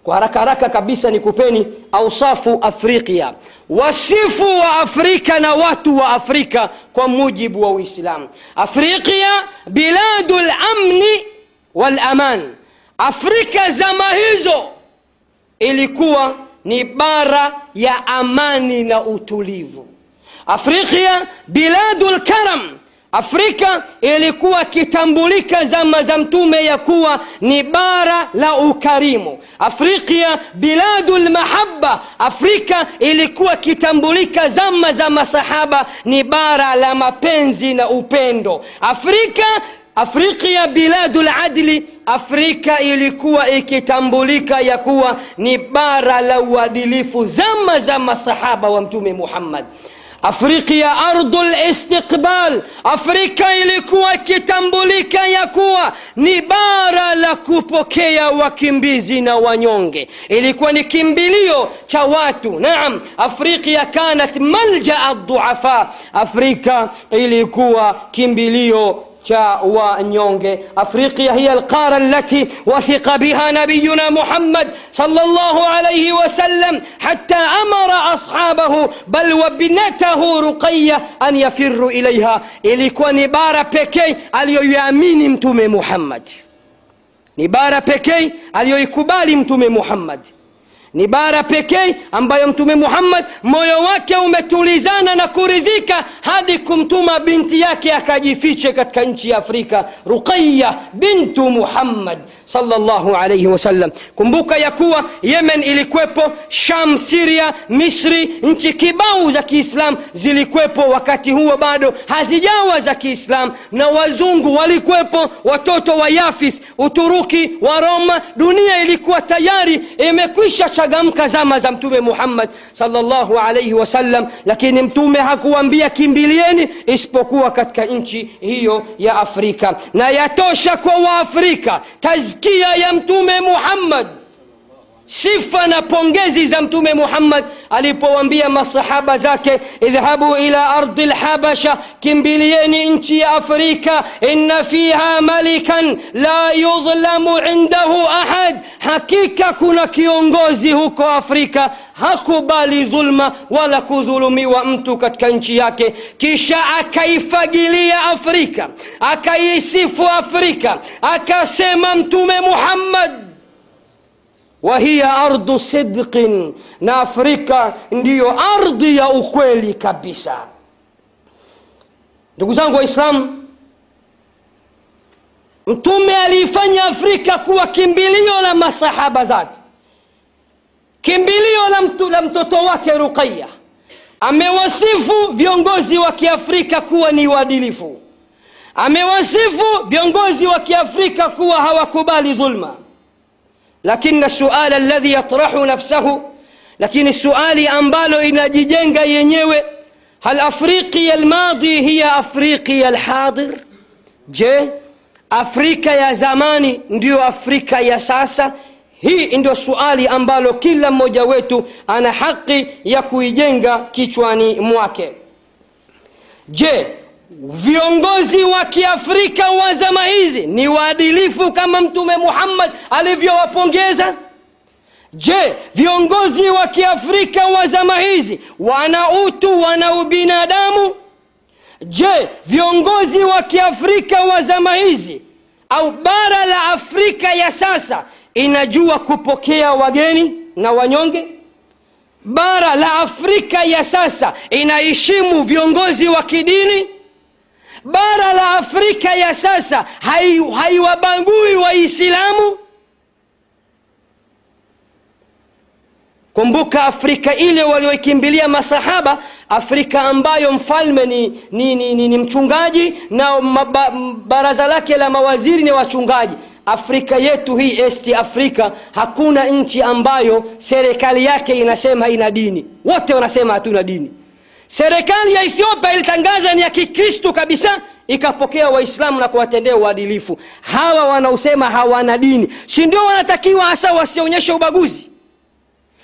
kwa haraka haraka kabisa ni kupeni ausafu afriqia wasifu wa afrika na watu wa afrika kwa mujibu wa uislamu. Afriqia biladu lamni walaman afrika zama hizo ilikuwa ni bara ya amani na utulivu. Afriqia biladu lkaram afrika ilikuwa kitambulika zama za mtume ya kuwa ni bara la ukarimu. Afrikia biladu lmahaba afrika ilikuwa kitambulika zama za masahaba ni bara la mapenzi na upendo. Afrika afrika biladu ladli afrika ilikuwa ikitambulika ya kuwa ni bara la uadilifu zama za masahaba wa mtume muhammad afrika ardhu listiqbal afrika ilikuwa ikitambulika ya kuwa ni bara la kupokea wakimbizi na wanyonge. Ilikuwa ni kimbilio cha watu. Naam afrika kanat malja dhuafa afrika ilikuwa kimbilio cha wanyonge afriqia hiya alqara allati wathiqa biha nabiyuna muhammad sala llahu alaihi wasallam hatta amara ashabahu bal wabnatahu ruqaya an yafiru ilaiha ilikuwa ni bara pekee aliyoiamini mtume muhammad ni bara pekee aliyoikubali mtume muhammad ni bara pekee ambayo mtume muhammad moyo wake umetulizana na kuridhika hadi kumtuma binti yake akajifiche katika nchi ya afrika ruqaya bintu muhammad salllahu alaihi wasallam kumbuka ya kuwa yemen ilikwepo sham siria misri nchi kibau za kiislam zilikwepo wakati huo bado hazijawa za kiislam na wazungu walikwepo watoto wa yafith uturuki wa roma dunia ilikuwa tayari imekwisha chagamka zama za mtume muhammad salllahu alaihi wasallam lakini mtume hakuambia kimbilieni isipokuwa katika nchi hiyo ya afrika. Na yatosha kwa waafrika tazkia ya mtume muhammad sifa na pongezi za mtume muhammad alipowambia masahaba zake idhhabu ila ardi lhabasha kimbilieni nchi ya afrika inna fiha malikan la yudhlamu indahu ahad. Hakika kuna kiongozi huko afrika hakubali dhulma wala kudhulumiwa mtu katika nchi yake. Kisha akaifagilia afrika akaisifu afrika akasema mtume muhammad wa hiya ardhu sidqin, na Afrika ndiyo ardhi ya ukweli kabisa. Ndugu zangu Waislamu, Mtume aliifanya Afrika kuwa kimbilio la masahaba zake, kimbilio la, mtu, la mtoto wake ruqaya Amewasifu viongozi wa Kiafrika kuwa ni uadilifu amewasifu viongozi wa Kiafrika kuwa hawakubali dhulma lakini السؤال الذي يطرح نفسه lakini suali ambalo inajijenga yenyewe hal afriqiya almadi hiya afriqiya alhadir je afrika ya zamani ndiyo afrika ya sasa hii ndio suali ambalo kila mmoja wetu ana haki ya kuijenga kichwani mwake je viongozi wa kiafrika wa zama hizi ni waadilifu kama mtume muhammad alivyowapongeza? Je viongozi wa kiafrika wa zama hizi wana utu wana ubinadamu? Je viongozi wa kiafrika wa zama hizi au bara la afrika ya sasa inajua kupokea wageni na wanyonge? Bara la afrika ya sasa inaheshimu viongozi wa kidini bara la afrika ya sasa haiwabagui hai waislamu. Kumbuka afrika ile walioikimbilia masahaba afrika ambayo mfalme ni, ni, ni, ni, ni mchungaji na baraza lake la mawaziri ni wachungaji. Afrika yetu hii est afrika hakuna nchi ambayo serikali yake inasema ina dini. Wote wanasema hatuna dini serikali ya ethiopia ilitangaza ni ya kikristu kabisa ikapokea waislamu na kuwatendea uadilifu. Hawa wanaosema hawana dini si ndio wanatakiwa hasa wasionyeshe ubaguzi?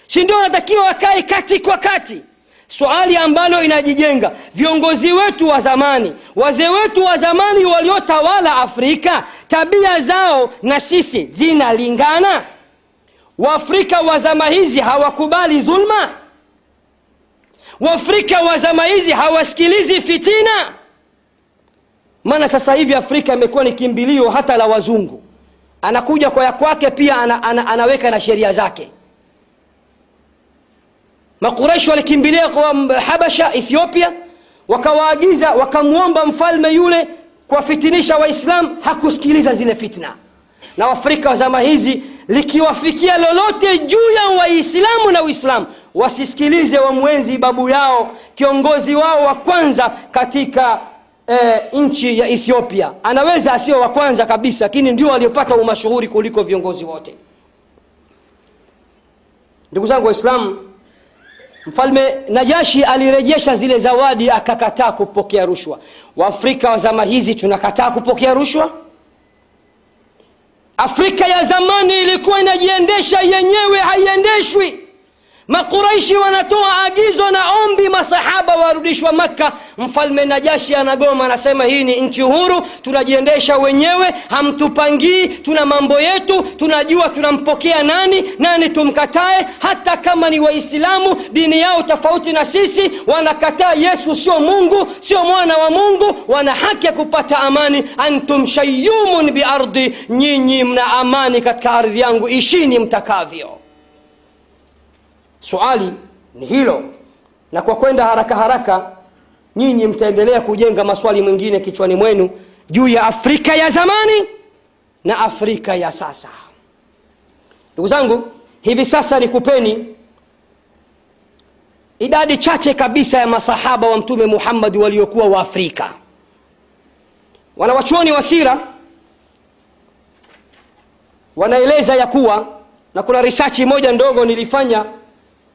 Si ndio wanatakiwa wakae kati kwa kati? Swali ambalo inajijenga viongozi wetu wa zamani wazee wetu wa zamani waliotawala afrika tabia zao na sisi zinalingana? Waafrika wa zama hizi hawakubali dhulma waafrika wa zama hizi hawasikilizi fitina. Maana sasa hivi afrika imekuwa ni kimbilio hata la wazungu. Anakuja kwa ya kwake pia ana, ana, anaweka na sheria zake. Makureshi walikimbilia kwa habasha ethiopia wakawaagiza wakamwomba mfalme yule kuwafitinisha waislam. Hakusikiliza zile fitna na waafrika wa zama hizi likiwafikia lolote juu ya waislamu na uislamu wasisikilize wamwenzi babu yao kiongozi wao wa kwanza katika e, nchi ya ethiopia. Anaweza asio wa kwanza kabisa lakini ndio waliopata umashuhuri kuliko viongozi wote. Ndugu zangu waislamu mfalme najashi alirejesha zile zawadi akakataa kupokea rushwa. Waafrika wa zama hizi tunakataa kupokea rushwa? Afrika ya zamani ilikuwa inajiendesha yenyewe haiendeshwi makuraishi wanatoa agizo na ombi masahaba warudishwa makka. Mfalme najashi anagoma anasema hii ni nchi huru tunajiendesha wenyewe hamtupangii tuna mambo yetu tunajua tunampokea nani nani tumkatae. Hata kama ni waislamu dini yao tofauti na sisi wanakataa yesu sio mungu sio mwana wa mungu wana haki ya kupata amani. Antum shayumun biardi nyinyi mna amani katika ardhi yangu ishini mtakavyo suali ni hilo. Na kwa kwenda haraka haraka nyinyi mtaendelea kujenga maswali mengine kichwani mwenu juu ya afrika ya zamani na afrika ya sasa. Ndugu zangu hivi sasa nikupeni idadi chache kabisa ya masahaba wa mtume muhammadi waliokuwa wa afrika. Wanawachuoni wa sira wanaeleza ya kuwa na kuna risachi moja ndogo nilifanya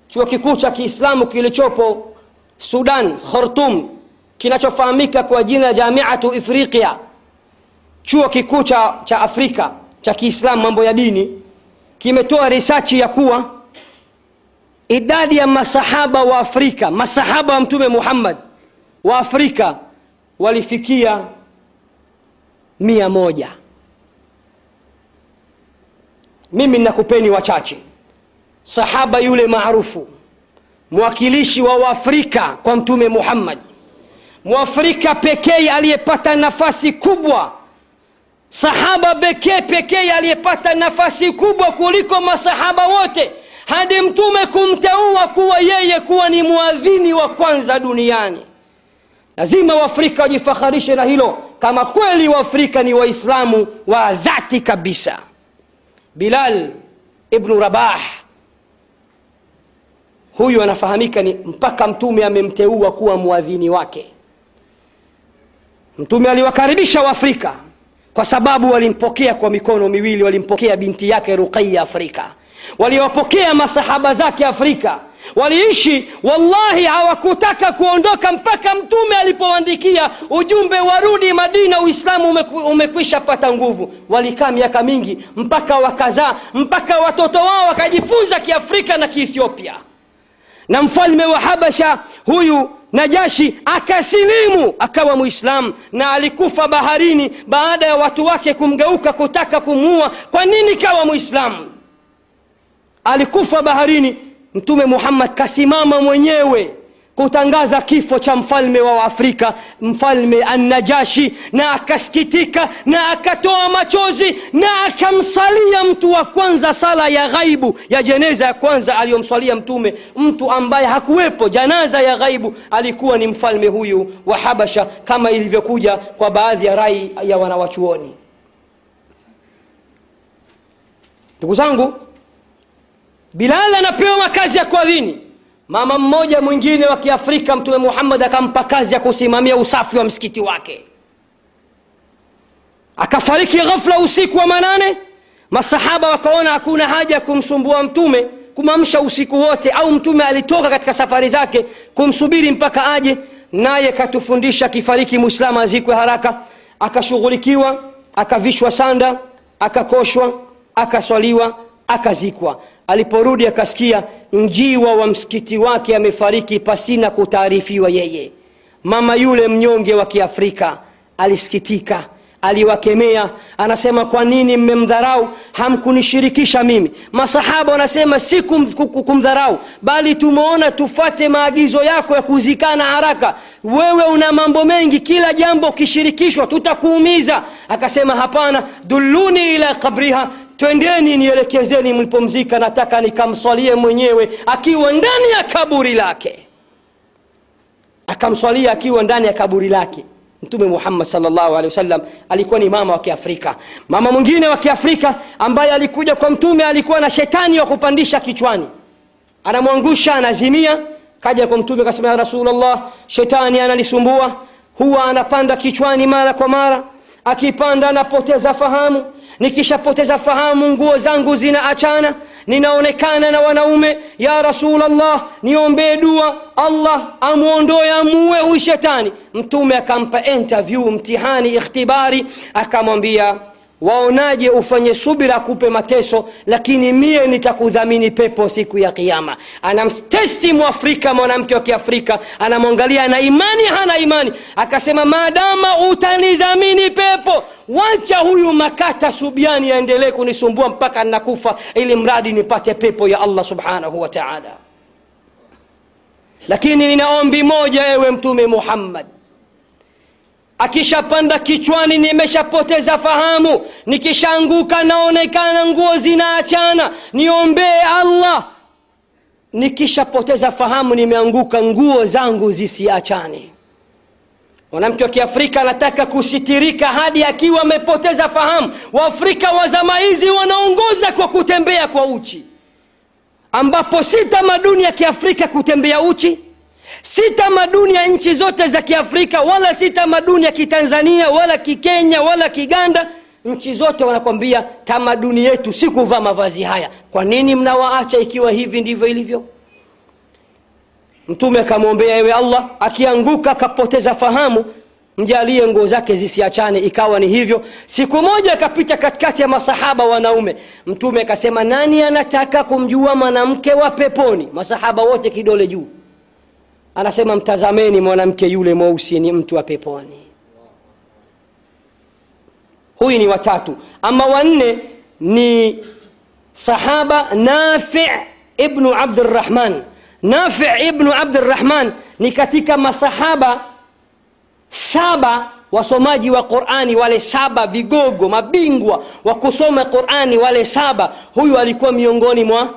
chuo kikuu cha kiislamu kilichopo sudan khortum kinachofahamika kwa jina jamiatu ifriqia chuo kikuu cha, cha afrika cha kiislamu mambo ya dini kimetoa risachi ya kuwa idadi ya masahaba wa afrika masahaba wa mtume muhammad wa afrika walifikia mia moja. Mimi nakupeni wachache sahaba yule maarufu mwakilishi wa uafrika kwa mtume muhammad. Mwafrika pekee aliyepata nafasi kubwa sahaba pekee pekee aliyepata nafasi kubwa kuliko masahaba wote hadi mtume kumteua kuwa yeye kuwa ni mwadhini wa kwanza duniani. Lazima waafrika wajifaharishe na hilo. Kama kweli waafrika ni waislamu wa dhati kabisa. Bilal ibnu rabah huyu anafahamika ni mpaka mtume amemteua kuwa mwadhini wake. Mtume aliwakaribisha waafrika kwa sababu walimpokea kwa mikono miwili walimpokea binti yake ruqaya afrika. Waliwapokea masahaba zake afrika. Waliishi wallahi hawakutaka kuondoka mpaka mtume alipoandikia ujumbe warudi madina uislamu umekwisha pata nguvu. Walikaa miaka mingi mpaka wakazaa mpaka watoto wao wakajifunza kiafrika na kiethiopia na mfalme wa habasha huyu najashi akasilimu akawa mwislamu na alikufa baharini baada ya watu wake kumgeuka kutaka kumuua. Kwa nini kawa mwislamu alikufa baharini mtume muhammad kasimama mwenyewe kutangaza kifo cha mfalme wa afrika mfalme annajashi na akasikitika na akatoa machozi na akamsalia mtu wa kwanza sala ya ghaibu ya jeneza ya kwanza aliyomswalia mtume mtu ambaye hakuwepo. Janaza ya ghaibu alikuwa ni mfalme huyu wa habasha kama ilivyokuja kwa baadhi ya rai ya wanawachuoni. Ndugu zangu bilal anapewa makazi ya kuadhini mama mmoja mwingine wa kiafrika mtume muhammad akampa kazi ya kusimamia usafi wa msikiti wake. Akafariki ghafla usiku wa manane masahaba wakaona hakuna haja ya kumsumbua mtume kumamsha usiku wote au mtume alitoka katika safari zake kumsubiri mpaka aje naye katufundisha akifariki mwislamu azikwe haraka. Akashughulikiwa akavishwa sanda akakoshwa akaswaliwa akazikwa. Aliporudi akasikia njiwa wa msikiti wake amefariki pasina kutaarifiwa yeye. Mama yule mnyonge wa kiafrika alisikitika aliwakemea. Anasema kwa nini mmemdharau? Hamkunishirikisha mimi. Masahaba wanasema si kum, kumdharau bali tumeona tufate maagizo yako ya kuzikana haraka. Wewe una mambo mengi kila jambo ukishirikishwa tutakuumiza. Akasema hapana dulluni ila kabriha twendeni nielekezeni mlipomzika nataka nikamswalie mwenyewe akiwa ndani ya kaburi lake. Akamswalia akiwa ndani ya kaburi lake mtume muhammad salllahu alehi wasallam alikuwa ni mama wa kiafrika. Mama mwingine wa kiafrika ambaye alikuja kwa mtume alikuwa na shetani wa kupandisha kichwani. Anamwangusha anazimia. Kaja kwa mtume akasema ya rasulllah shetani analisumbua huwa anapanda kichwani mara kwa mara akipanda anapoteza fahamu. Nikishapoteza fahamu nguo zangu zinaachana. Ninaonekana na wanaume ya rasulllah niombee dua. Allah amwondoe amuue huyu shetani. Mtume akampa interview mtihani ikhtibari. Akamwambia waonaje ufanye subira akupe mateso lakini mie nitakudhamini pepo siku ya kiama anamtesti mwafrika mwanamke wa kiafrika anamwangalia ana imani hana imani. Akasema maadama utanidhamini pepo. Wacha huyu makata subiani aendelee kunisumbua mpaka nakufa ili mradi nipate pepo ya allah subhanahu wa taala. Lakini nina ombi moja ewe mtume muhammad akishapanda kichwani nimeshapoteza fahamu. Nikishaanguka naonekana nguo zinaachana. Niombee allah. Nikishapoteza fahamu nimeanguka nguo zangu zisiachane. Mwanamke wa kiafrika anataka kusitirika hadi akiwa amepoteza fahamu. Waafrika wa zama hizi wanaongoza kwa kutembea kwa uchi. Ambapo si tamaduni ya kiafrika kutembea uchi si tamaduni ya nchi zote za kiafrika wala si tamaduni ya kitanzania wala kikenya wala kiganda. Nchi zote wanakwambia tamaduni yetu si kuvaa mavazi haya. Kwa nini mnawaacha ikiwa hivi ndivyo ilivyo? Mtume akamwombea ewe allah akianguka akapoteza fahamu mjalie nguo zake zisiachane. Ikawa ni hivyo. Siku moja akapita katikati ya masahaba wanaume. Mtume akasema nani anataka kumjua mwanamke wa peponi? Masahaba wote kidole juu anasema mtazameni mwanamke yule mweusi ni mtu wa peponi. Huyu ni watatu. Ama wanne ni sahaba nafi ibnu abdirahman nafi ibnu abdirahman ni katika masahaba saba wasomaji wa qurani wale saba vigogo mabingwa wa kusoma qurani wale saba. Huyu alikuwa miongoni mwa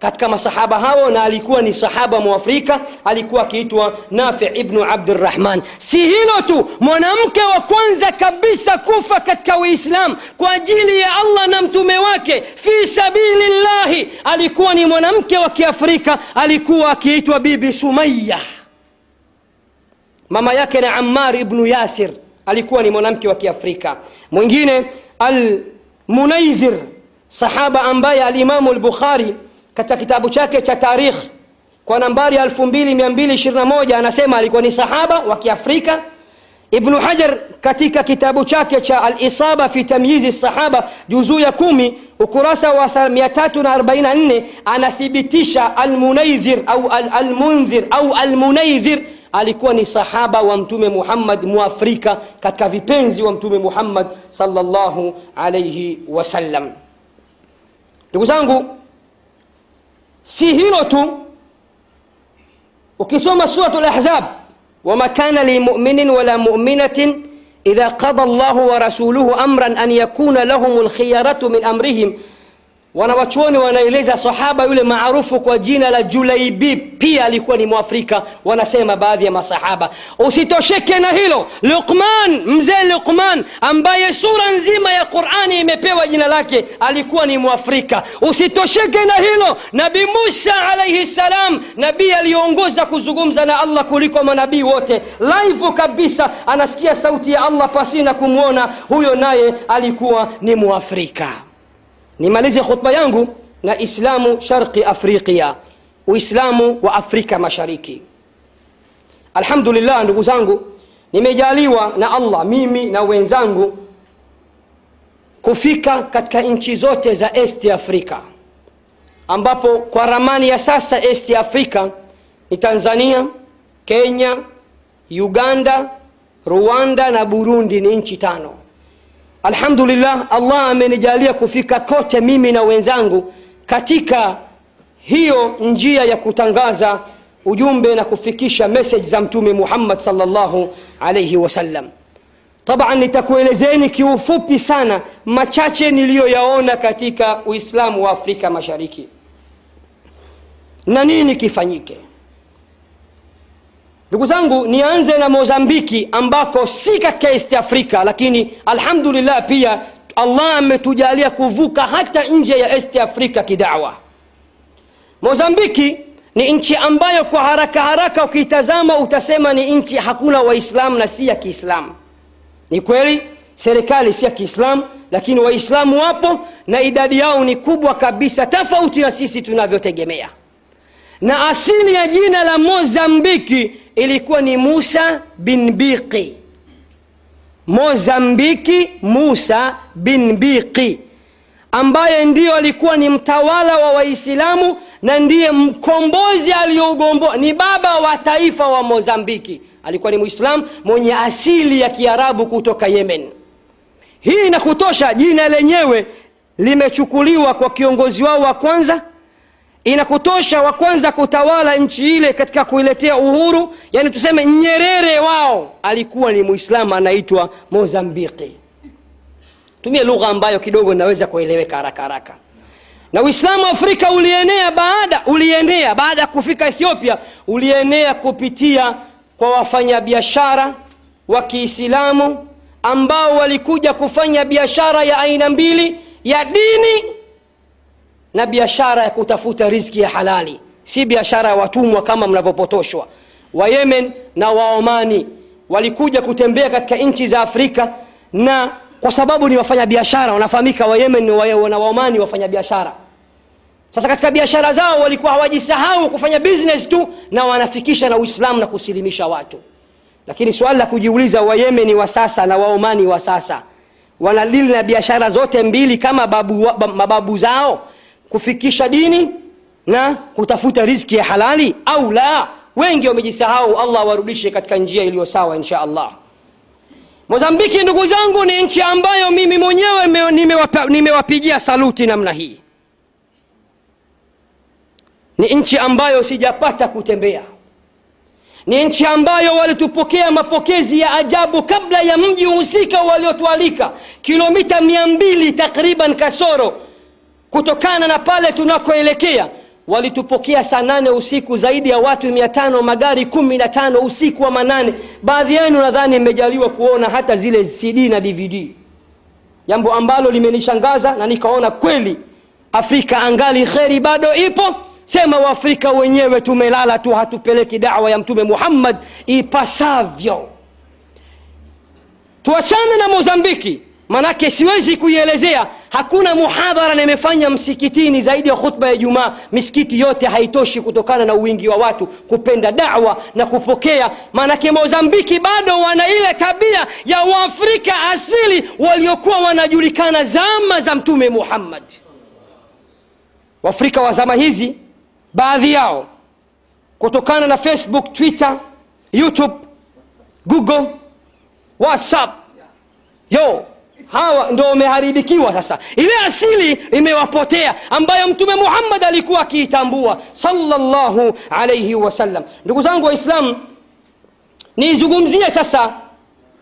katika masahaba hao na alikuwa ni sahaba mwafrika alikuwa akiitwa nafi ibnu abdirahman si hilo tu mwanamke wa kwanza kabisa kufa katika uislam kwa ajili ya allah na mtume wake fi sabili llahi alikuwa ni mwanamke wa kiafrika alikuwa akiitwa bibi sumaya mama yake na ammar ibnu yasir alikuwa ni mwanamke wa kiafrika. Mwingine almunaidhir sahaba ambaye alimamu lbukhari katika kitabu chake cha tarikh. Kwa nambari 2221 anasema alikuwa ni sahaba wa kiafrika. Ibnu hajar katika kitabu chake cha alisaba fi tamyizi sahaba juzuu ya kumi ukurasa wa 344 anathibitisha almunaidhir au almundhir au almunaidhir alikuwa ni sahaba wa mtume muhammad muafrika katika vipenzi wa mtume muhammad sallallahu alaihi wasallam ndugu zangu si hilo tu ukisoma suratu lahzab wama kana limuminin wala muminatin idha qada llahu wa rasuluhu amran an yakuna lahum lkhiyaratu min amrihim wanawachuoni wanaeleza sahaba yule maarufu kwa jina la julaibib pia alikuwa ni mwafrika wanasema baadhi ya masahaba. Usitosheke na hilo. Luqman mzee luqman ambaye sura nzima ya qurani imepewa jina lake alikuwa ni mwafrika. Usitosheke na hilo. Nabi musa alaihi ssalam nabii aliyoongoza kuzungumza na allah kuliko manabii wote. Laivu kabisa anasikia sauti ya allah pasina kumwona. Huyo naye alikuwa ni mwafrika nimalize khutba yangu na islamu sharqi afriqia uislamu wa afrika mashariki. Alhamdulillah ndugu zangu nimejaliwa na allah mimi na wenzangu kufika katika nchi zote za esti afrika ambapo kwa ramani ya sasa esti afrika ni tanzania kenya uganda rwanda na burundi ni nchi tano alhamdulillah allah amenijalia kufika kote mimi na wenzangu katika hiyo njia ya kutangaza ujumbe na kufikisha message za mtume muhammad salllahu alaihi wasallam taban nitakuelezeni kiufupi sana machache niliyoyaona katika uislamu wa afrika mashariki. Na nini kifanyike ndugu zangu nianze na mozambiki ambako si katika east africa lakini alhamdulillah pia allah ametujalia kuvuka hata nje ya east africa kidawa. Mozambiki ni nchi ambayo kwa haraka haraka ukiitazama utasema ni nchi hakuna waislamu na si ya kiislamu. Ni kweli serikali si ya kiislamu lakini waislamu wapo na idadi yao ni kubwa kabisa tofauti na sisi tunavyotegemea. Na asili ya jina la mozambiki ilikuwa ni musa bin biqi mozambiki musa bin biqi ambaye ndiyo alikuwa ni mtawala wa waislamu na ndiye mkombozi aliyougomboa ni baba wa taifa wa mozambiki. Alikuwa ni Muislamu mwenye asili ya kiarabu kutoka yemen. Hii inakutosha jina lenyewe limechukuliwa kwa kiongozi wao wa kwanza inakutosha wa kwanza kutawala nchi ile katika kuiletea uhuru yani tuseme nyerere wao. Alikuwa ni muislamu anaitwa mozambiki. Tumie lugha ambayo kidogo inaweza kueleweka haraka haraka. Na uislamu wa afrika ulienea baada ulienea baada ya kufika ethiopia ulienea kupitia kwa wafanyabiashara wa kiislamu ambao walikuja kufanya biashara ya aina mbili ya dini na biashara ya kutafuta riziki ya halali. Si biashara ya watumwa kama mnavyopotoshwa. Wayemen na waomani walikuja kutembea katika nchi za afrika na kwa sababu ni wafanya biashara wanafahamika wayemen na waomani wafanya biashara sasa katika biashara zao walikuwa hawajisahau kufanya business tu na wanafikisha na uislamu na kusilimisha watu. Lakini swali la kujiuliza wayemeni wa sasa na waomani wa sasa? Wanadili na biashara zote mbili kama babu, mababu zao kufikisha dini na kutafuta riziki ya halali au la. Wengi wamejisahau allah warudishe katika njia iliyo sawa insha allah. Mozambiki ndugu zangu ni nchi ambayo mimi mwenyewe nimewapigia nime saluti namna hii. Ni nchi ambayo sijapata kutembea. Ni nchi ambayo walitupokea mapokezi ya ajabu kabla ya mji husika waliotualika. Kilomita mia mbili takriban kasoro kutokana na pale tunakoelekea walitupokea saa nane usiku zaidi ya watu mia tano magari kumi na tano usiku wa manane. Baadhi yenu nadhani mmejaliwa kuona hata zile cd na dvd jambo ambalo limenishangaza na nikaona kweli afrika angali kheri bado ipo. Sema waafrika wenyewe tumelala tu hatupeleki dawa ya mtume muhammad ipasavyo. Tuachane na mozambiki manake siwezi kuielezea. Hakuna muhadhara nimefanya msikitini zaidi ya khutba ya jumaa. Misikiti yote haitoshi kutokana na wingi wa watu kupenda dawa na kupokea. Manake mozambiki bado wana ile tabia ya waafrika asili waliokuwa wanajulikana zama za mtume muhammad. Waafrika wa zama hizi baadhi yao kutokana na facebook twitter youtube google whatsapp yo hawa ndo wameharibikiwa sasa. Ile asili imewapotea ambayo mtume muhammad alikuwa akiitambua salllahu alaihi wasallam ndugu zangu waislamu niizungumzie sasa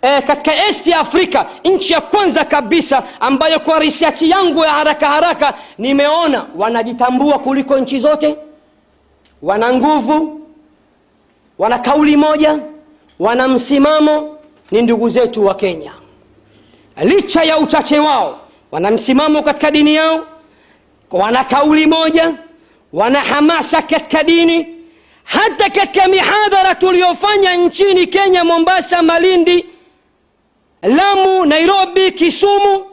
e, katika esti ya afrika nchi ya kwanza kabisa ambayo kwa risachi yangu ya haraka haraka nimeona wanajitambua kuliko nchi zote wana nguvu wana kauli moja wana msimamo ni ndugu zetu wa kenya licha ya uchache wao wana msimamo katika dini yao wana kauli moja wana hamasa katika dini. Hata katika mihadhara tuliyofanya nchini kenya mombasa malindi lamu nairobi kisumu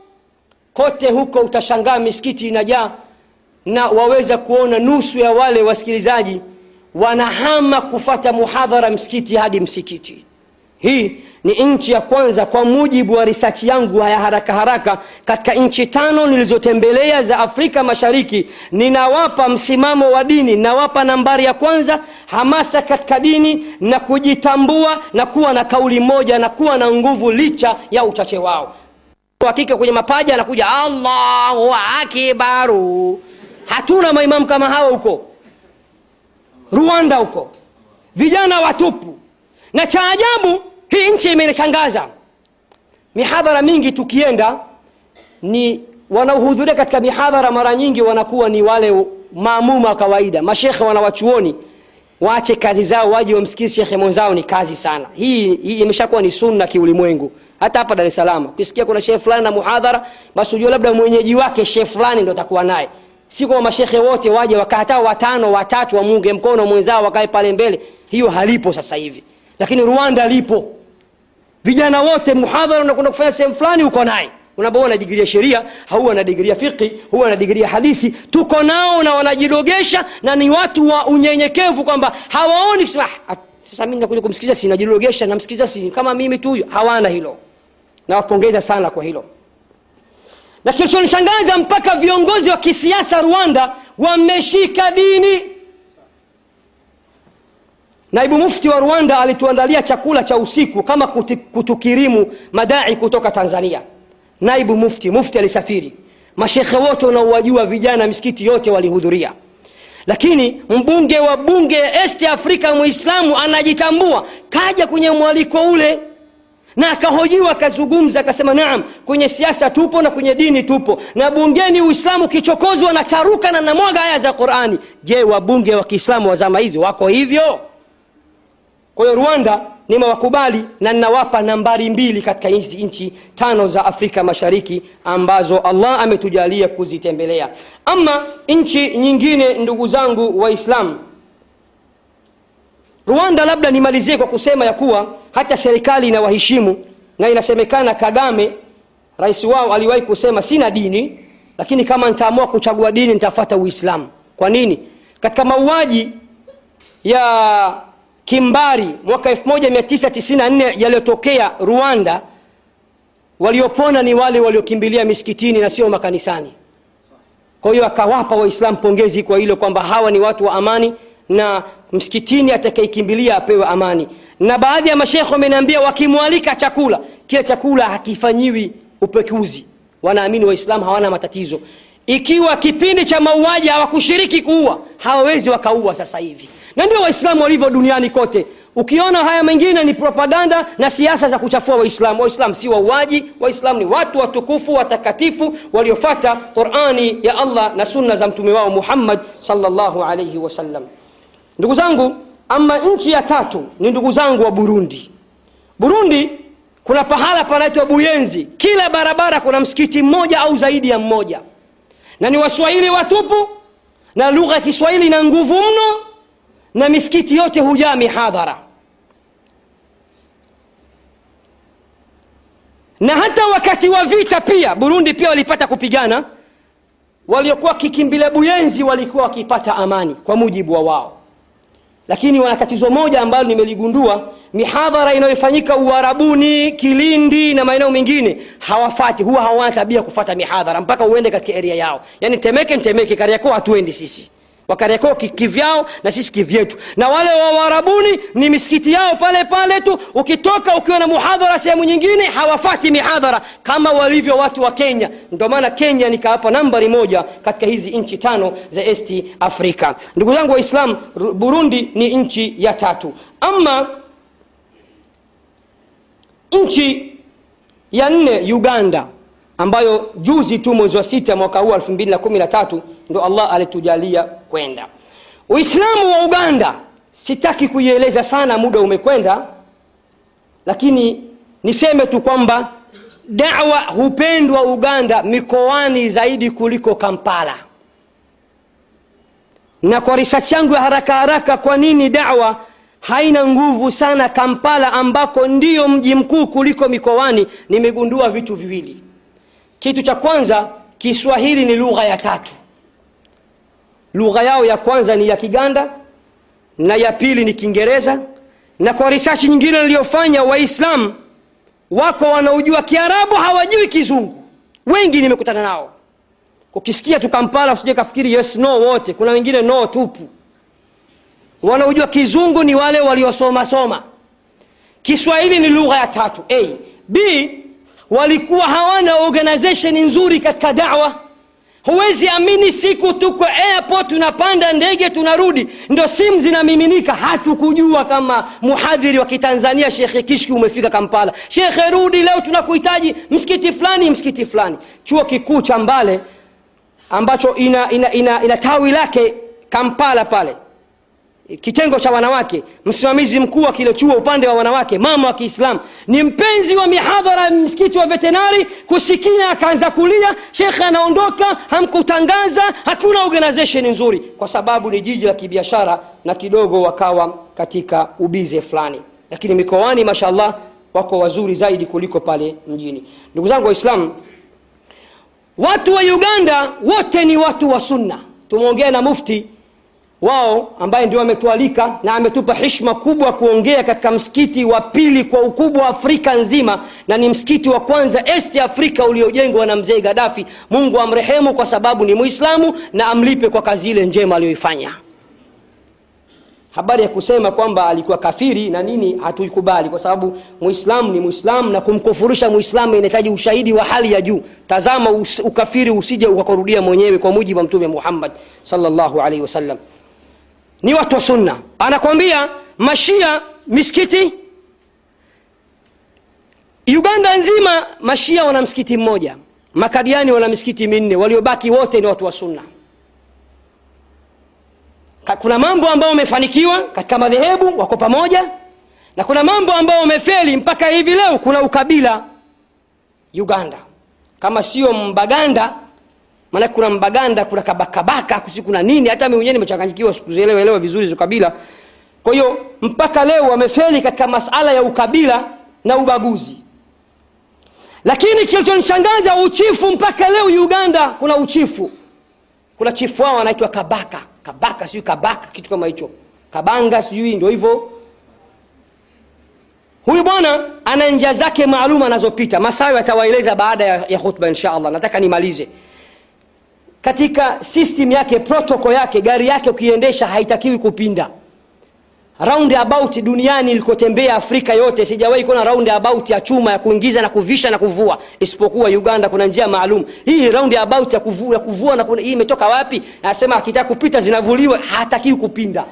kote huko utashangaa misikiti inajaa na waweza kuona nusu ya wale wasikilizaji wanahama kufata muhadhara msikiti hadi msikiti hii ni nchi ya kwanza kwa mujibu wa risachi yangu ya haraka haraka katika nchi tano nilizotembelea za afrika mashariki. Ninawapa msimamo wa dini nawapa nambari ya kwanza hamasa katika dini na kujitambua na kuwa na kauli moja na kuwa na nguvu licha ya uchache wao. Hakika kwenye mapaja anakuja allahu akibaru. Hatuna maimamu kama hawa huko. Rwanda huko. Vijana watupu. Na cha ajabu hii nchi imenishangaza. Mihadhara mingi tukienda ni wanaohudhuria katika mihadhara mara nyingi wanakuwa ni wale maamuma wa kawaida. Mashekhe wanawachuoni waache kazi zao waje wamsikizi shekhe mwenzao ni kazi sana. Hii, hii imeshakuwa ni sunna kiulimwengu. Hata hapa dar es salaam ukisikia kuna shehe fulani na muhadhara basi ujua labda mwenyeji wake shehe fulani ndo atakuwa naye. Si kwamba mashekhe wote waje wakahata watano watatu wamunge mkono mwenzao wakae pale mbele. Hiyo halipo sasa hivi lakini rwanda lipo vijana wote muhadhara unakwenda kufanya sehemu fulani uko naye. Unapoona na digrii ya sheria huwa na digrii ya fiqhi huwa na digrii ya hadithi. Tuko nao na wanajidogesha na ni watu wa unyenyekevu kwamba hawaoni kusema "Ah, sasa mimi nakuja kumsikiliza si najidogesha namsikiliza si kama mimi tu huyo. Hawana hilo. Nawapongeza sana kwa hilo. Na kilichonishangaza mpaka viongozi wa kisiasa rwanda wameshika dini naibu mufti wa rwanda alituandalia chakula cha usiku kama kuti- kutukirimu madai kutoka tanzania. Naibu mufti mufti alisafiri. Mashekhe wote unaowajua vijana misikiti yote walihudhuria. Lakini mbunge wa bunge ya est afrika muislamu anajitambua kaja kwenye mwaliko ule na akahojiwa akazungumza akasema naam kwenye siasa tupo na kwenye dini tupo. Na bungeni uislamu kichokozwa na charuka na namwaga aya za qurani. Je wabunge wa kiislamu wa zama hizi wako hivyo kwa hiyo rwanda nimewakubali na ninawapa nambari mbili katika hizi nchi tano za afrika mashariki ambazo allah ametujalia kuzitembelea. Ama nchi nyingine ndugu zangu waislamu rwanda labda nimalizie kwa kusema ya kuwa hata serikali inawaheshimu na inasemekana kagame rais wao aliwahi kusema sina dini lakini kama nitaamua kuchagua dini nitafata uislamu. Kwa nini? Katika mauaji ya kimbari mwaka 1994 yaliyotokea rwanda waliopona ni wale waliokimbilia misikitini na sio makanisani. Kwa hiyo akawapa waislamu pongezi kwa hilo kwamba hawa ni watu wa amani na msikitini atakayekimbilia apewe amani. Na baadhi ya mashekhe wameniambia wakimwalika chakula kile chakula hakifanyiwi upekuzi. Wanaamini waislamu hawana matatizo. Ikiwa kipindi cha mauaji hawakushiriki kuua hawawezi wakaua sasa hivi na ndio waislamu walivyo duniani kote. Ukiona haya mengine ni propaganda na siasa za kuchafua waislamu. Waislamu si wauaji waislamu ni watu watukufu watakatifu waliofata qurani ya allah na sunna za mtume wao muhammad salllahu alaihi wasallam ndugu zangu ama nchi ya tatu ni ndugu zangu wa burundi. Burundi kuna pahala panaitwa buyenzi. Kila barabara kuna msikiti mmoja au zaidi ya mmoja. Na ni waswahili watupu na lugha ya kiswahili ina nguvu mno na misikiti yote hujaa mihadhara. Na hata wakati wa vita pia burundi pia walipata kupigana. Waliokuwa kikimbila buyenzi walikuwa wakipata amani kwa mujibu wa wao. Lakini wana tatizo moja ambalo nimeligundua mihadhara inayofanyika uharabuni kilindi na maeneo mengine hawafati huwa hawana tabia kufata mihadhara mpaka uende katika eria yao. Yaani temeke ntemeke kariakoo hatuendi sisi wakariakoo kivyao na sisi kivyetu. Na wale wawarabuni ni misikiti yao pale pale tu. Ukitoka ukiwa na muhadhara sehemu nyingine hawafati mihadhara kama walivyo watu wa kenya. Ndio maana kenya nikawapa nambari moja katika hizi nchi tano za esti afrika ndugu zangu waislam burundi ni nchi ya tatu. Ama nchi ya nne uganda ambayo juzi tu mwezi wa sita mwaka huu 213 ndo allah alitujalia kwenda. Uislamu wa uganda sitaki kuieleza sana muda umekwenda lakini niseme tu kwamba dawa hupendwa uganda mikoani zaidi kuliko kampala. Na kwa research yangu ya haraka haraka kwa nini dawa haina nguvu sana kampala ambako ndiyo mji mkuu kuliko mikoani nimegundua vitu viwili kitu cha kwanza kiswahili ni lugha ya tatu. Lugha yao ya kwanza ni ya kiganda na ya pili ni kiingereza na kwa risachi nyingine niliyofanya waislam wako wanaojua kiarabu hawajui kizungu. Wengi nimekutana nao. Ukisikia tu usije kafikiri yes no wote. Kuna wengine no tupu. Wanaojua kizungu ni wale waliosomasoma. Kiswahili ni lugha ya tatu. A. B walikuwa hawana organization nzuri katika dawa. Huwezi amini siku tuko airport tunapanda ndege tunarudi ndo simu zinamiminika. Hatukujua kama muhadhiri wa kitanzania shekhe kishki umefika kampala. Shekhe rudi leo tunakuhitaji msikiti fulani msikiti fulani. Chuo kikuu cha mbale ambacho ina, ina, ina, ina tawi lake kampala pale kitengo cha wanawake msimamizi mkuu wa kile chuo upande wa wanawake mama wa kiislamu ni mpenzi wa mihadhara ya msikiti wa vetenari kusikia akaanza kulia shekhe anaondoka hamkutangaza hakuna organization nzuri kwa sababu ni jiji la kibiashara na kidogo wakawa katika ubize fulani. Lakini mikoani mashallah wako wazuri zaidi kuliko pale mjini. Ndugu zangu waislamu watu wa uganda wote ni watu wa sunna. Tumeongea na mufti wao ambaye ndio ametualika na ametupa heshima kubwa kuongea katika msikiti wa pili kwa ukubwa wa afrika nzima na ni msikiti wa kwanza East afrika uliojengwa na mzee Gaddafi. mungu amrehemu kwa sababu ni muislamu na amlipe kwa kazi ile njema aliyoifanya. Habari ya kusema kwamba alikuwa kafiri na nini hatuikubali kwa sababu muislamu ni muislamu na kumkufurisha muislamu inahitaji ushahidi wa hali ya juu. Tazama ukafiri usije ukakurudia mwenyewe kwa mujibu wa mtume muhammad sallallahu alaihi wasallam ni watu wa sunna. Anakwambia mashia misikiti. Uganda nzima mashia wana msikiti mmoja. Makadiani wana misikiti minne. Waliobaki wote ni watu wa sunna. Kuna mambo ambayo wamefanikiwa katika madhehebu wako pamoja. Na kuna mambo ambayo wamefeli mpaka hivi leo kuna ukabila uganda. Kama sio mbaganda maana kuna mbaganda kuna kabakabaka kusi kuna nini. Hata mi mwenyewe nimechanganyikiwa sikuzielewaelewa vizuri hizo kabila. Kwa hiyo mpaka leo wamefeli katika masala ya ukabila na ubaguzi. Lakini kilichonishangaza uchifu mpaka leo uganda kuna uchifu. Kuna chifu wao anaitwa kabaka. Kabaka sijui kabaka kitu kama hicho. Kabanga sijui ndio hivyo. Huyu bwana ana njia zake maalum anazopita. Masayo atawaeleza baada ya, ya khutba insha allah. Nataka nimalize katika system yake protocol yake gari yake ukiendesha haitakiwi kupinda. Round about duniani ilikotembea afrika yote sijawahi kuona round about ya chuma ya kuingiza na kuvisha na kuvua. Isipokuwa uganda kuna njia maalum. Hii round about ya kuvua, ya kuvua na kuna, hii imetoka wapi? Anasema akitaka kupita zinavuliwa hatakiwi kupinda.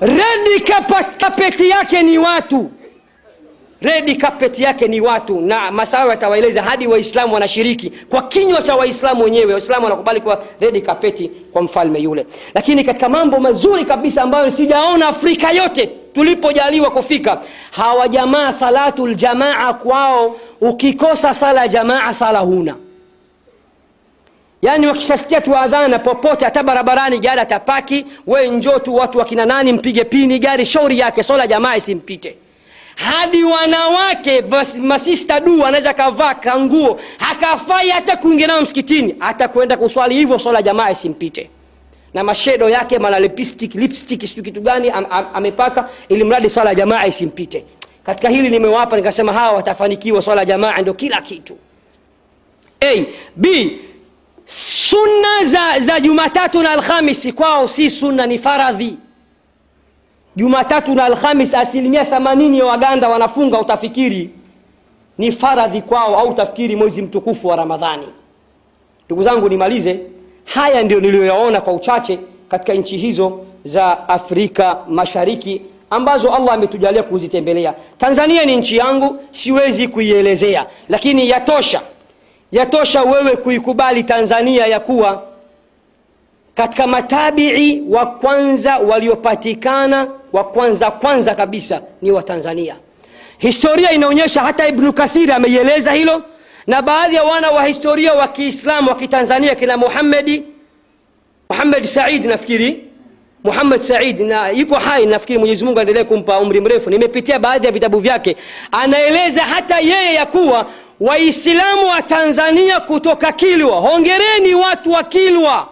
Redi kapeti yake ni watu redi carpet yake ni watu na masawe atawaeleza hadi waislamu wanashiriki. Kwa kinywa cha waislamu wenyewe waislamu wanakubali kuwa redi kapeti kwa mfalme yule. Lakini katika mambo mazuri kabisa ambayo sijaona afrika yote tulipojaliwa kufika hawa jamaa salatu ljamaa kwao ukikosa sala jamaa sala huna. Yaani wakishasikia tu adhana popote hata barabarani gari atapaki we njoo tu watu wakina nani mpige pini gari shauri yake sola jamaa isimpite hadi wanawake masista du anaweza akavaa kanguo akafai hata kuingia nayo msikitini hata kwenda kuswali hivyo swala jamaa isimpite. Na mashedo yake mana lipstick lipstick siu kitu gani am, am, amepaka ili mradi swala jamaa isimpite. Katika hili nimewapa nikasema hawa watafanikiwa swala jamaa ndio kila kitu. A b sunna za, za jumatatu na alhamisi kwao si sunna ni faradhi jumatatu na alhamis asilimia themanini ya waganda wanafunga utafikiri. Ni faradhi kwao au utafikiri mwezi mtukufu wa ramadhani. Ndugu zangu nimalize. Haya ndio niliyoyaona kwa uchache katika nchi hizo za afrika mashariki ambazo allah ametujalia kuzitembelea. Tanzania ni nchi yangu siwezi kuielezea lakini yatosha yatosha wewe kuikubali tanzania ya kuwa katika matabii wa kwanza waliopatikana wa kwanza kwanza kabisa ni watanzania historia inaonyesha hata ibnu kathiri ameieleza hilo na baadhi ya wana wa historia wa kiislamu wa kitanzania kina muhamedi muhamed said nafikiri. Muhamed said na yuko hai nafikiri mwenyezi mungu aendelee kumpa umri mrefu. Nimepitia baadhi ya vitabu vyake. Anaeleza hata yeye ya kuwa waislamu wa tanzania kutoka kilwa hongereni watu wa kilwa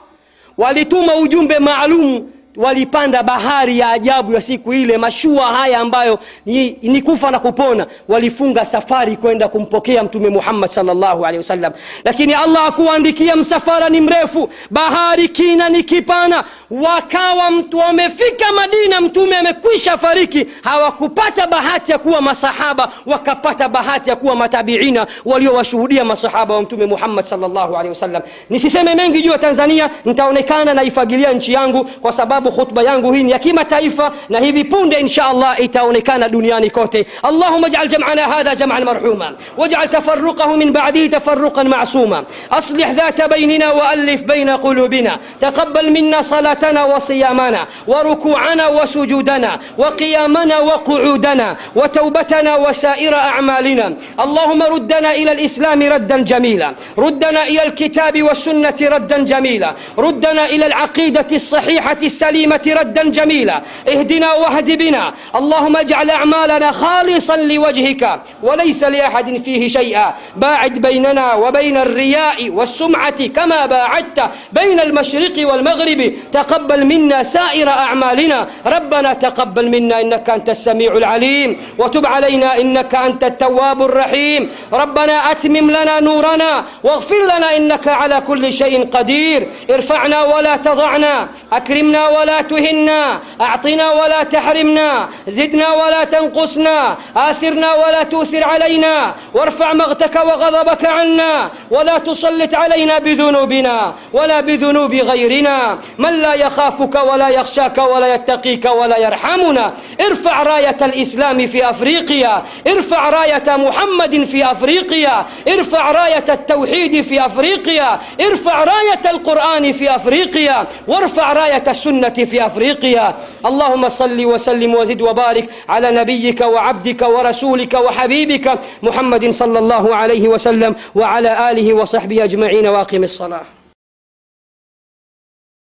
walituma ujumbe maalum walipanda bahari ya ajabu ya siku ile mashua haya ambayo ni, ni kufa na kupona walifunga safari kwenda kumpokea mtume muhammad salllahu alehi wasallam. Lakini allah akuandikia msafara ni mrefu bahari kina ni kipana. Wakawa mtu wamefika madina mtume amekwisha fariki hawakupata bahati ya kuwa masahaba wakapata bahati ya kuwa matabiina waliowashuhudia masahaba wa mtume muhammad salllahu alehi wasallam. Nisiseme mengi juu ya tanzania nitaonekana naifagilia nchi yangu kwa sababu sababu khutba yangu hii ni ya kimataifa na hivi punde insha allah itaonekana duniani kote allahuma ijal jamana hadha jaman marhuma wajal tafaruqahu min ba'dihi tafaruqan ma'suma aslih dhata bainina وألف بين قلوبنا تقبل منا صلاتنا وصيامنا وركوعنا وسجودنا وقيامنا وقعودنا وتوبتنا وسائر أعمالنا اللهم ردنا إلى الإسلام ردا جميلا ردنا إلى الكتاب والسنة ردا جميلا ردنا إلى العقيدة الصحيحة السليمة ردا جميلا. اهدنا واهد بنا اللهم اجعل أعمالنا خالصا لوجهك وليس لأحد فيه شيئا. باعد بيننا وبين الرياء والسمعة كما باعدت بين المشرق والمغرب. تقبل منا سائر أعمالنا. ربنا تقبل منا إنك أنت السميع العليم. وتب علينا إنك أنت التواب الرحيم. ربنا أتمم لنا نورنا واغفر لنا إنك على كل شيء قدير. ارفعنا ولا تضعنا. أكرمنا ولا تهنا أعطنا ولا تحرمنا زدنا ولا تنقصنا آثرنا ولا تؤثر علينا وارفع مغتك وغضبك عنا ولا تسلط علينا بذنوبنا ولا بذنوب غيرنا. من لا يخافك ولا يخشاك ولا يتقيك ولا يرحمنا ارفع راية الإسلام في أفريقيا ارفع راية محمد في أفريقيا ارفع راية التوحيد في أفريقيا ارفع راية القرآن في أفريقيا وارفع راية السنة في أفريقيا. اللهم صل وسلم وزد وبارك على نبيك وعبدك ورسولك وحبيبك محمد صلى الله عليه وسلم وعلى آله وصحبه أجمعين وأقم الصلاة.